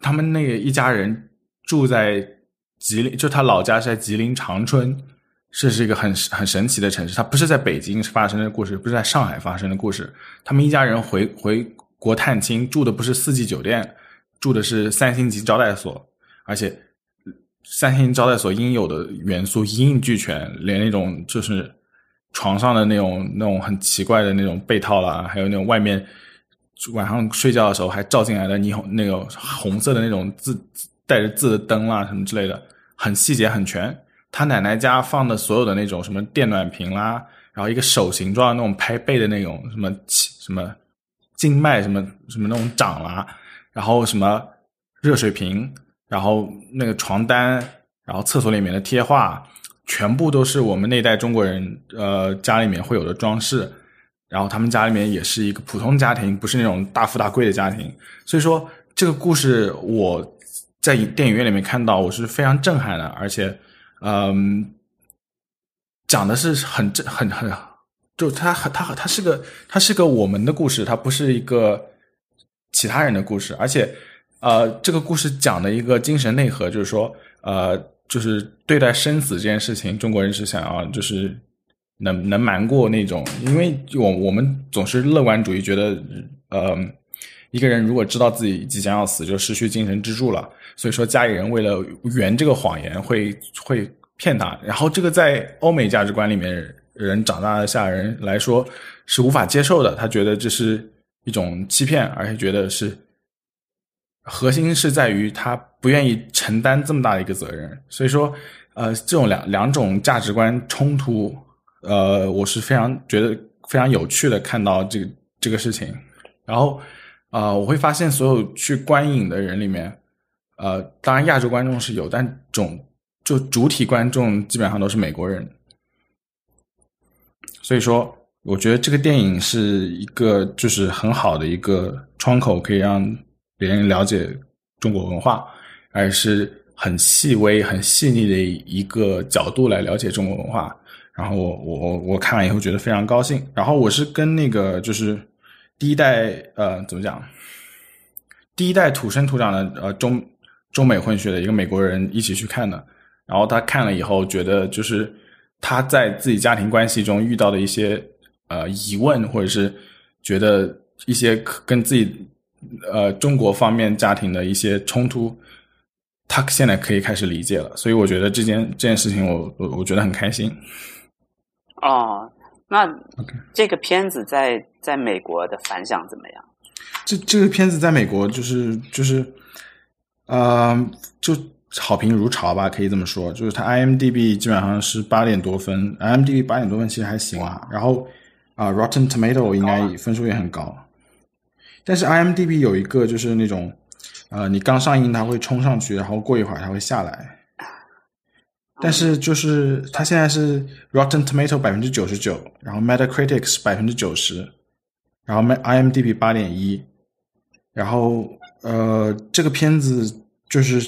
他们那个一家人住在吉林，就他老家是在吉林长春，这是一个很很神奇的城市。它不是在北京发生的故事，不是在上海发生的故事。他们一家人回回国探亲，住的不是四季酒店，住的是三星级招待所，而且三星招待所应有的元素一应俱全，连那种就是床上的那种那种很奇怪的那种被套啦，还有那种外面晚上睡觉的时候还照进来的霓虹那个红色的那种字带着字的灯啦什么之类的，很细节很全。他奶奶家放的所有的那种什么电暖瓶啦，然后一个手形状的那种拍背的那种什么什么静脉什么什么那种掌啦，然后什么热水瓶，然后那个床单，然后厕所里面的贴画，全部都是我们那代中国人呃家里面会有的装饰。然后他们家里面也是一个普通家庭，不是那种大富大贵的家庭。所以说这个故事我在电影院里面看到，我是非常震撼的，而且嗯，讲的是很正很很，就他他他是个他是个我们的故事，它不是一个其他人的故事，而且呃，这个故事讲的一个精神内核就是说，呃，就是对待生死这件事情，中国人是想要就是能能瞒过那种，因为我我们总是乐观主义，觉得呃，一个人如果知道自己即将要死，就失去精神支柱了，所以说家里人为了圆这个谎言，会会骗他，然后这个在欧美价值观里面，人长大的下人来说是无法接受的，他觉得这是一种欺骗，而且觉得是核心是在于他不愿意承担这么大的一个责任，所以说呃，这种两两种价值观冲突。呃，我是非常觉得非常有趣的看到这个这个事情，然后啊、呃，我会发现所有去观影的人里面，呃，当然亚洲观众是有，但总就主体观众基本上都是美国人，所以说，我觉得这个电影是一个就是很好的一个窗口，可以让别人了解中国文化，而是很细微、很细腻的一个角度来了解中国文化。然后我我我看完以后觉得非常高兴。然后我是跟那个就是第一代呃怎么讲，第一代土生土长的呃中中美混血的一个美国人一起去看的。然后他看了以后觉得就是他在自己家庭关系中遇到的一些呃疑问，或者是觉得一些跟自己呃中国方面家庭的一些冲突，他现在可以开始理解了。所以我觉得这件这件事情我我我觉得很开心。哦，那这个片子在在美国的反响怎么样？这这个片子在美国就是就是，呃，就好评如潮吧，可以这么说。就是它 IMDB 基本上是八点多分，IMDB 八点多分其实还行啊。然后啊、呃、，Rotten Tomato 应该分数也很高。但是 IMDB 有一个就是那种，呃，你刚上映它会冲上去，然后过一会儿它会下来。但是就是它现在是 Rotten Tomato 百分之九十九，然后 Metacritic 是百分之九十，然后 IMDB 八点一，然后呃这个片子就是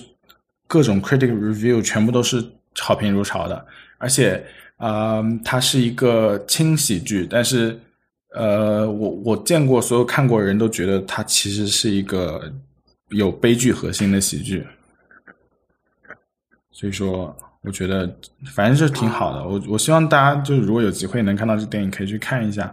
各种 critic review 全部都是好评如潮的，而且呃，它是一个轻喜剧，但是呃，我我见过所有看过的人都觉得它其实是一个有悲剧核心的喜剧，所以说我觉得反正就挺好的。我我希望大家就是如果有机会能看到这电影，可以去看一下。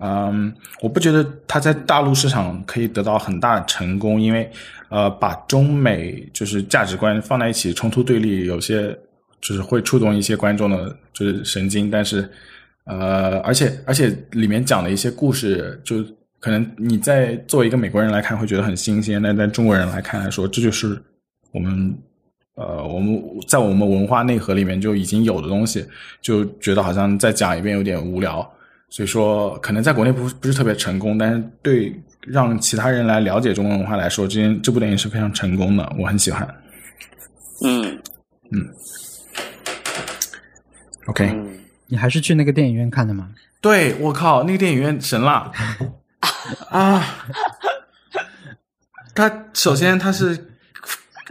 嗯，我不觉得它在大陆市场可以得到很大成功，因为呃，把中美就是价值观放在一起冲突对立，有些就是会触动一些观众的就是神经。但是呃，而且而且里面讲的一些故事，就可能你在作为一个美国人来看会觉得很新鲜，但在中国人来看来说，这就是我们呃我们在我们文化内核里面就已经有的东西，就觉得好像再讲一遍有点无聊。所以说，可能在国内不不是特别成功，但是对让其他人来了解中国文化来说，这件这部电影是非常成功的，我很喜欢。嗯嗯，OK，嗯，你还是去那个电影院看的吗？对我靠，那个电影院神了 啊！他首先他是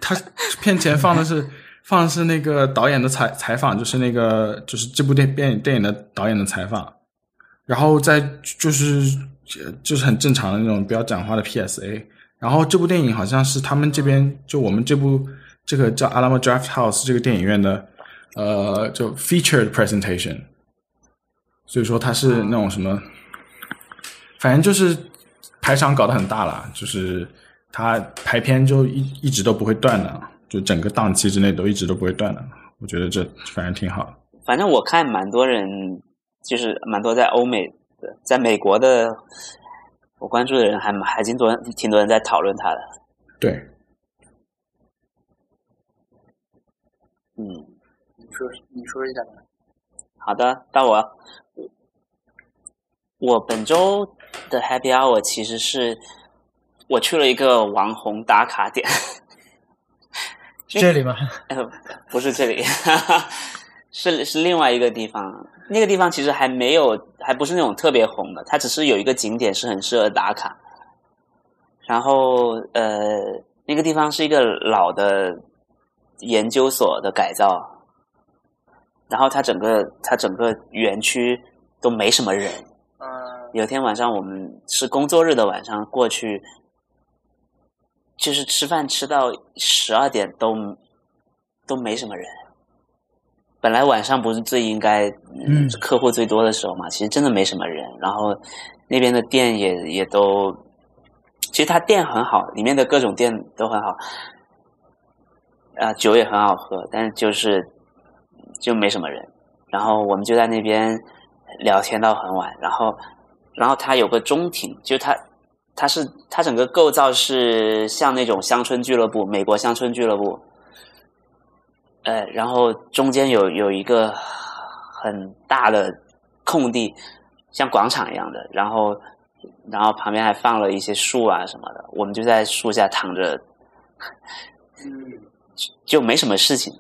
他片前放的是放的是那个导演的采采访，就是那个就是这部电电电影的导演的采访。然后再就是就是很正常的那种比较讲话的 P.S.A。然后这部电影好像是他们这边就我们这部这个叫 Alamo Draft House 这个电影院的呃就 featured presentation。所以说它是那种什么，反正就是排场搞得很大了，就是它排片就一一直都不会断的，就整个档期之内都一直都不会断的。我觉得这反正挺好。反正我看蛮多人。就是蛮多在欧美的，在美国的，我关注的人还还挺多，挺多人在讨论他的。对，嗯，你说你说一下吧。好的，到我。我本周的 Happy Hour 其实是我去了一个网红打卡点，这里吗？不是这里。是是另外一个地方，那个地方其实还没有，还不是那种特别红的，它只是有一个景点是很适合打卡。然后呃，那个地方是一个老的研究所的改造，然后它整个它整个园区都没什么人。嗯。有天晚上我们是工作日的晚上过去，就是吃饭吃到十二点都都没什么人。本来晚上不是最应该嗯客户最多的时候嘛，其实真的没什么人。然后那边的店也也都，其实它店很好，里面的各种店都很好，啊酒也很好喝，但是就是就没什么人。然后我们就在那边聊天到很晚。然后然后它有个中庭，就它它是它整个构造是像那种乡村俱乐部，美国乡村俱乐部。呃，然后中间有有一个很大的空地，像广场一样的，然后然后旁边还放了一些树啊什么的，我们就在树下躺着，就没什么事情，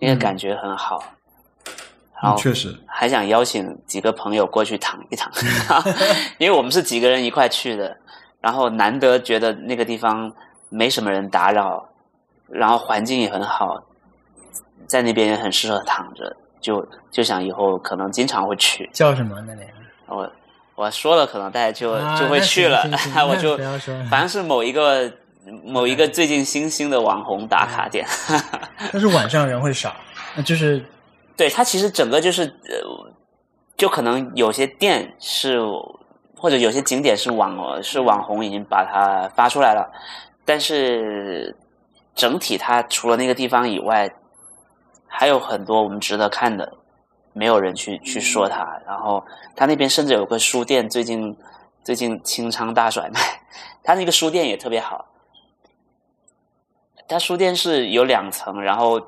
那个感觉很好。然后确实还想邀请几个朋友过去躺一躺，因为我们是几个人一块去的，然后难得觉得那个地方没什么人打扰，然后环境也很好。在那边也很适合躺着，就就想以后可能经常会去。叫什么那里？我我说了，可能大家就就会去了。我就反正是某一个 某一个最近新兴的网红打卡点。但是晚上人会少，就是对它其实整个就是呃，就可能有些店是或者有些景点是网是网红已经把它发出来了，但是整体它除了那个地方以外。还有很多我们值得看的，没有人去去说它。然后他那边甚至有个书店，最近最近清仓大甩卖。他那个书店也特别好，他书店是有两层，然后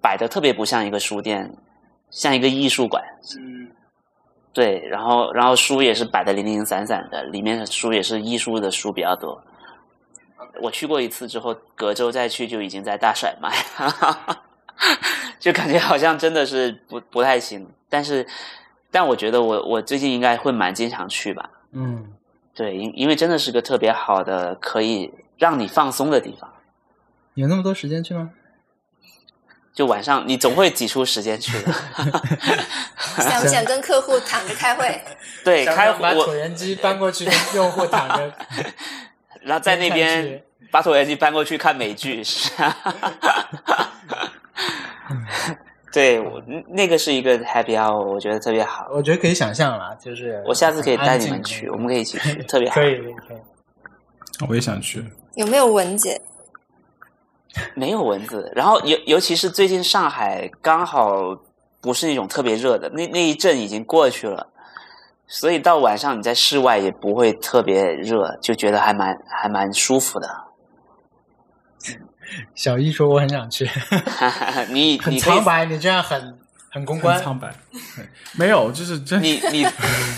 摆的特别不像一个书店，像一个艺术馆。嗯，对，然后然后书也是摆的零零散散的，里面的书也是艺术的书比较多。我去过一次之后，隔周再去就已经在大甩卖。就感觉好像真的是不不太行，但是，但我觉得我我最近应该会蛮经常去吧。嗯，对，因因为真的是个特别好的可以让你放松的地方。有那么多时间去吗？就晚上你总会挤出时间去的。想不想跟客户躺着开会？对，开把椭，圆机搬过去，跟用户躺着。然后在那边把椭圆机搬过去看美剧，是啊。对，我那个是一个 happy hour，我觉得特别好。我觉得可以想象了，就是我下次可以带你们去，我们可以一起去，特别好。可以可以。我也想去。有没有蚊子？没有蚊子，然后尤尤其是最近上海刚好不是那种特别热的，那那一阵已经过去了，所以到晚上你在室外也不会特别热，就觉得还蛮还蛮舒服的。小易说我很想去，你 很苍白，你这样很很公关很。苍白，没有，就是真你 你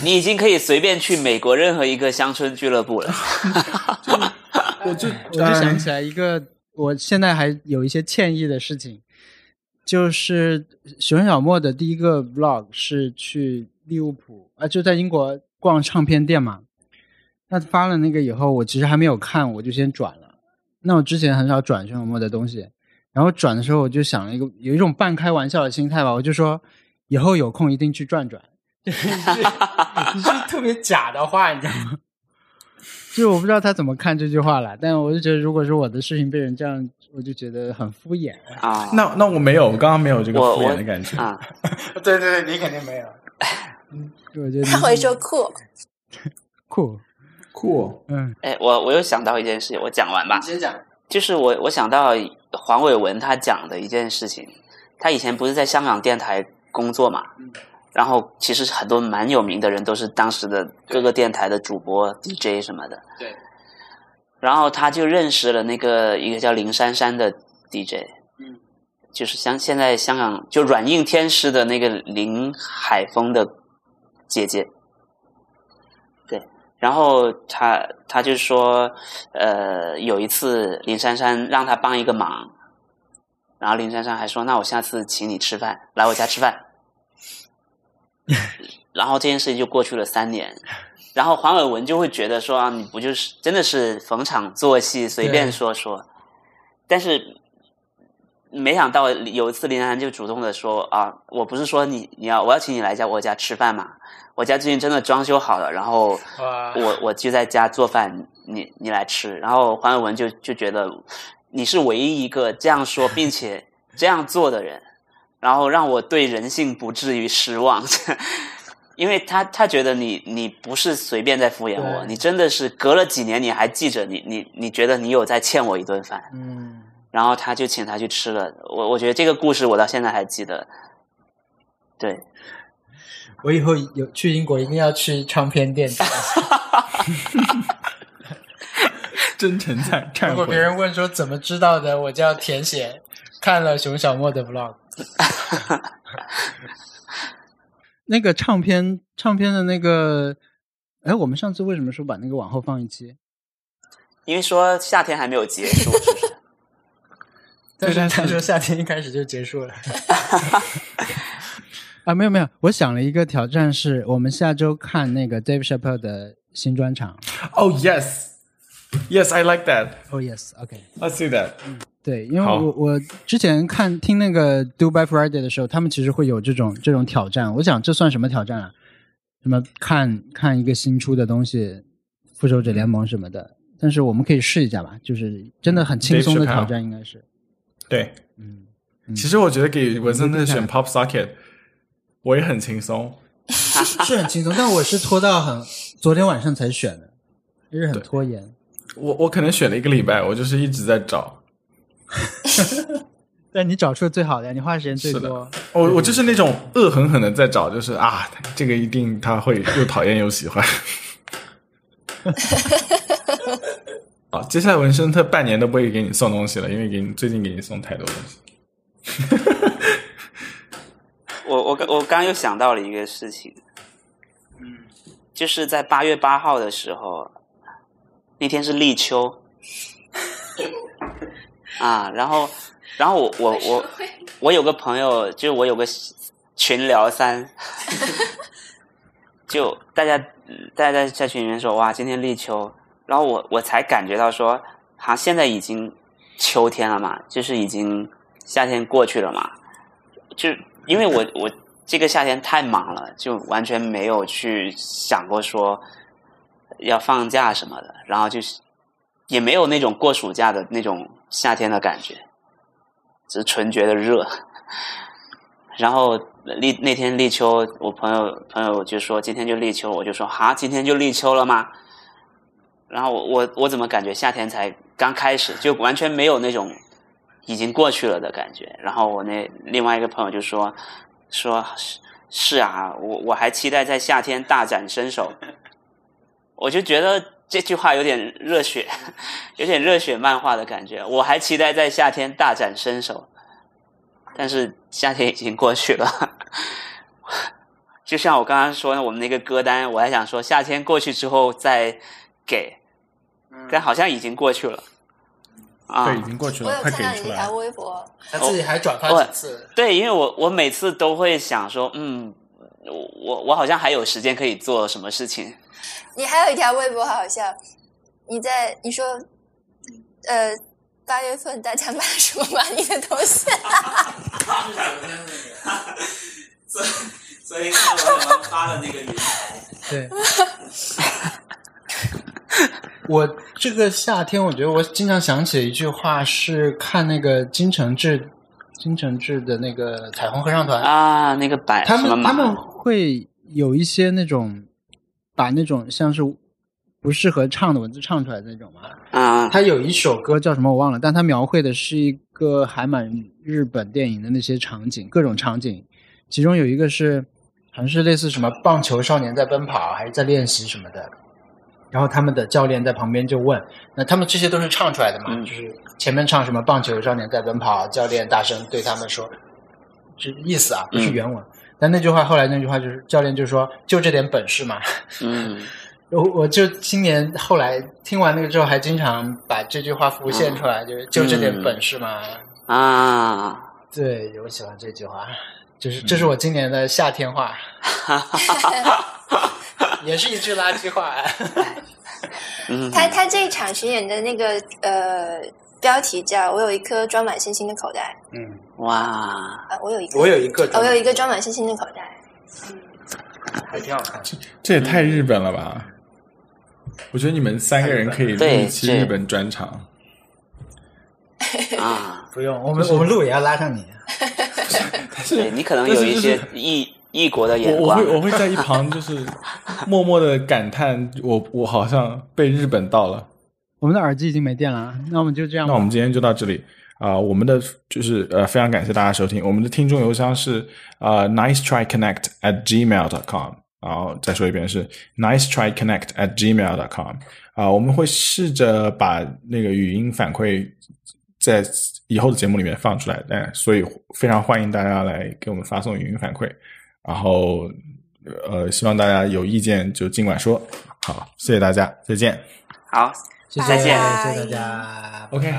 你已经可以随便去美国任何一个乡村俱乐部了。我就我就想起来一个，我现在还有一些歉意的事情，就是熊小莫的第一个 vlog 是去利物浦啊，就在英国逛唱片店嘛。那发了那个以后，我其实还没有看，我就先转了。那我之前很少转熊小莫的东西，然后转的时候我就想了一个有一种半开玩笑的心态吧，我就说以后有空一定去转转。就是你是特别假的话，你知道吗？就是我不知道他怎么看这句话了，但我就觉得，如果是我的视频被人这样，我就觉得很敷衍。啊，那那我没有，我刚刚没有这个敷衍的感觉。啊，对对对，你肯定没有。嗯，我觉得他会说酷。酷，酷，嗯，哎，我我又想到一件事情，我讲完吧。先讲。就是我我想到黄伟文他讲的一件事情，他以前不是在香港电台工作嘛，嗯然后其实很多蛮有名的人都是当时的各个电台的主播、DJ 什么的。对。然后他就认识了那个一个叫林珊珊的 DJ，嗯，就是像现在香港就软硬天师的那个林海峰的姐姐。对，然后他他就说，呃，有一次林珊珊让他帮一个忙，然后林珊珊还说，那我下次请你吃饭，来我家吃饭。然后这件事情就过去了三年，然后黄伟文就会觉得说，啊你不就是真的是逢场作戏，随便说说，但是没想到有一次林珊珊就主动的说啊，我不是说你你要我要请你来家我家吃饭嘛，我家最近真的装修好了，然后我我就在家做饭，你你来吃。然后黄伟文就就觉得你是唯一一个这样说并且 这样做的人，然后让我对人性不至于失望。因为他他觉得你你不是随便在敷衍我，你真的是隔了几年你还记着你你你觉得你有在欠我一顿饭，嗯，然后他就请他去吃了。我我觉得这个故事我到现在还记得。对，我以后有去英国一定要去唱片店。真诚在忏如果别。人问说怎么知道的，我就要填写看了熊小莫的 vlog。那个唱片唱片的那个，哎，我们上次为什么说把那个往后放一期？因为说夏天还没有结束，是不是？但是他说夏天一开始就结束了。啊，没有没有，我想了一个挑战是，我们下周看那个 Dave Chappelle 的新专场。Oh yes, yes, I like that. Oh yes，OK、Let's do that. 对，因为我我之前看听那个 Dubai Friday 的时候，他们其实会有这种这种挑战。我想这算什么挑战啊？什么看看一个新出的东西，复仇者联盟什么的。但是我们可以试一下吧，就是真的很轻松的挑战，应该是。对，嗯，嗯其实我觉得给文森特选 Pop Socket，我也很轻松。是 是很轻松，但我是拖到很昨天晚上才选的，就是很拖延。我我可能选了一个礼拜，我就是一直在找。但你找出了最好的呀，你花的时间最多。我我就是那种恶狠狠的在找，就是啊，这个一定他会又讨厌又喜欢。好，接下来文森特半年都不会给你送东西了，因为给你最近给你送太多东西。我我刚我刚刚又想到了一个事情，嗯就是在八月八号的时候，那天是立秋，啊，然后然后我我我我有个朋友，就是我有个群聊三，就大家大家在在群里面说哇，今天立秋，然后我我才感觉到说，好、现在已经秋天了嘛，就是已经夏天过去了嘛，就因为我我这个夏天太忙了，就完全没有去想过说要放假什么的，然后就是也没有那种过暑假的那种夏天的感觉，只是纯觉得热。然后立那天立秋，我朋友朋友就说今天就立秋，我就说哈，今天就立秋了吗？然后我我我怎么感觉夏天才刚开始，就完全没有那种已经过去了的感觉。然后我那另外一个朋友就说说是是啊，我我还期待在夏天大展身手。我就觉得这句话有点热血，有点热血漫画的感觉。我还期待在夏天大展身手，但是夏天已经过去了。就像我刚刚说的，我们那个歌单，我还想说夏天过去之后再给，但好像已经过去了。啊，对，已经过去了，我有快给出来看到你那条。微博，他自己还转发我几次，对，因为我我每次都会想说，嗯，我我我好像还有时间可以做什么事情。你还有一条微博好好笑，你在你说，呃，八月份大家买了什么满意的东西？所以所以看我发的那个云台。对。我这个夏天，我觉得我经常想起的一句话是看那个金承志，金承志的那个彩虹合唱团，啊，那个百他们他们会有一些那种把那种像是不适合唱的文字唱出来的那种嘛。啊，他有一首歌叫什么我忘了，但他描绘的是一个还蛮日本电影的那些场景，各种场景，其中有一个是好像是类似什么棒球少年在奔跑，还是在练习什么的。然后他们的教练在旁边就问，那他们这些都是唱出来的嘛？嗯就是前面唱什么棒球少年在奔跑，教练大声对他们说，是意思啊，不是嗯原文。但那句话后来那句话就是教练就说，就这点本事嘛。嗯 我我就今年后来听完那个之后，还经常把这句话浮现出来，就是就这点本事嘛。啊，对，我喜欢这句话，就是这是我今年的夏天话，也是一句垃圾话。嗯，他他这一场巡演的那个呃标题叫“我有一颗装满星星的口袋嗯，哇，”，啊，我有一个，我有一个，哦我有一个装满星星的口袋。嗯还挺好看。这也太日本了吧！我觉得你们三个人可以录一期日本专场。啊，不用，我们我们录也要拉上你。对你可能有一些异异国的眼光我我会，我会在一旁就是 默默的感叹，我我好像被日本到了。我们的耳机已经没电了啊，那我们就这样。那我们今天就到这里啊、我们的就是呃，非常感谢大家收听。我们的听众邮箱是呃 nice try connect at gmail dot com，然后再说一遍是 nice try connect at gmail dot com 啊、我们会试着把那个语音反馈在以后的节目里面放出来，但所以非常欢迎大家来给我们发送语音反馈，然后呃，希望大家有意见就尽管说。好，谢谢大家，再见。好，谢谢，再见谢谢大家 OK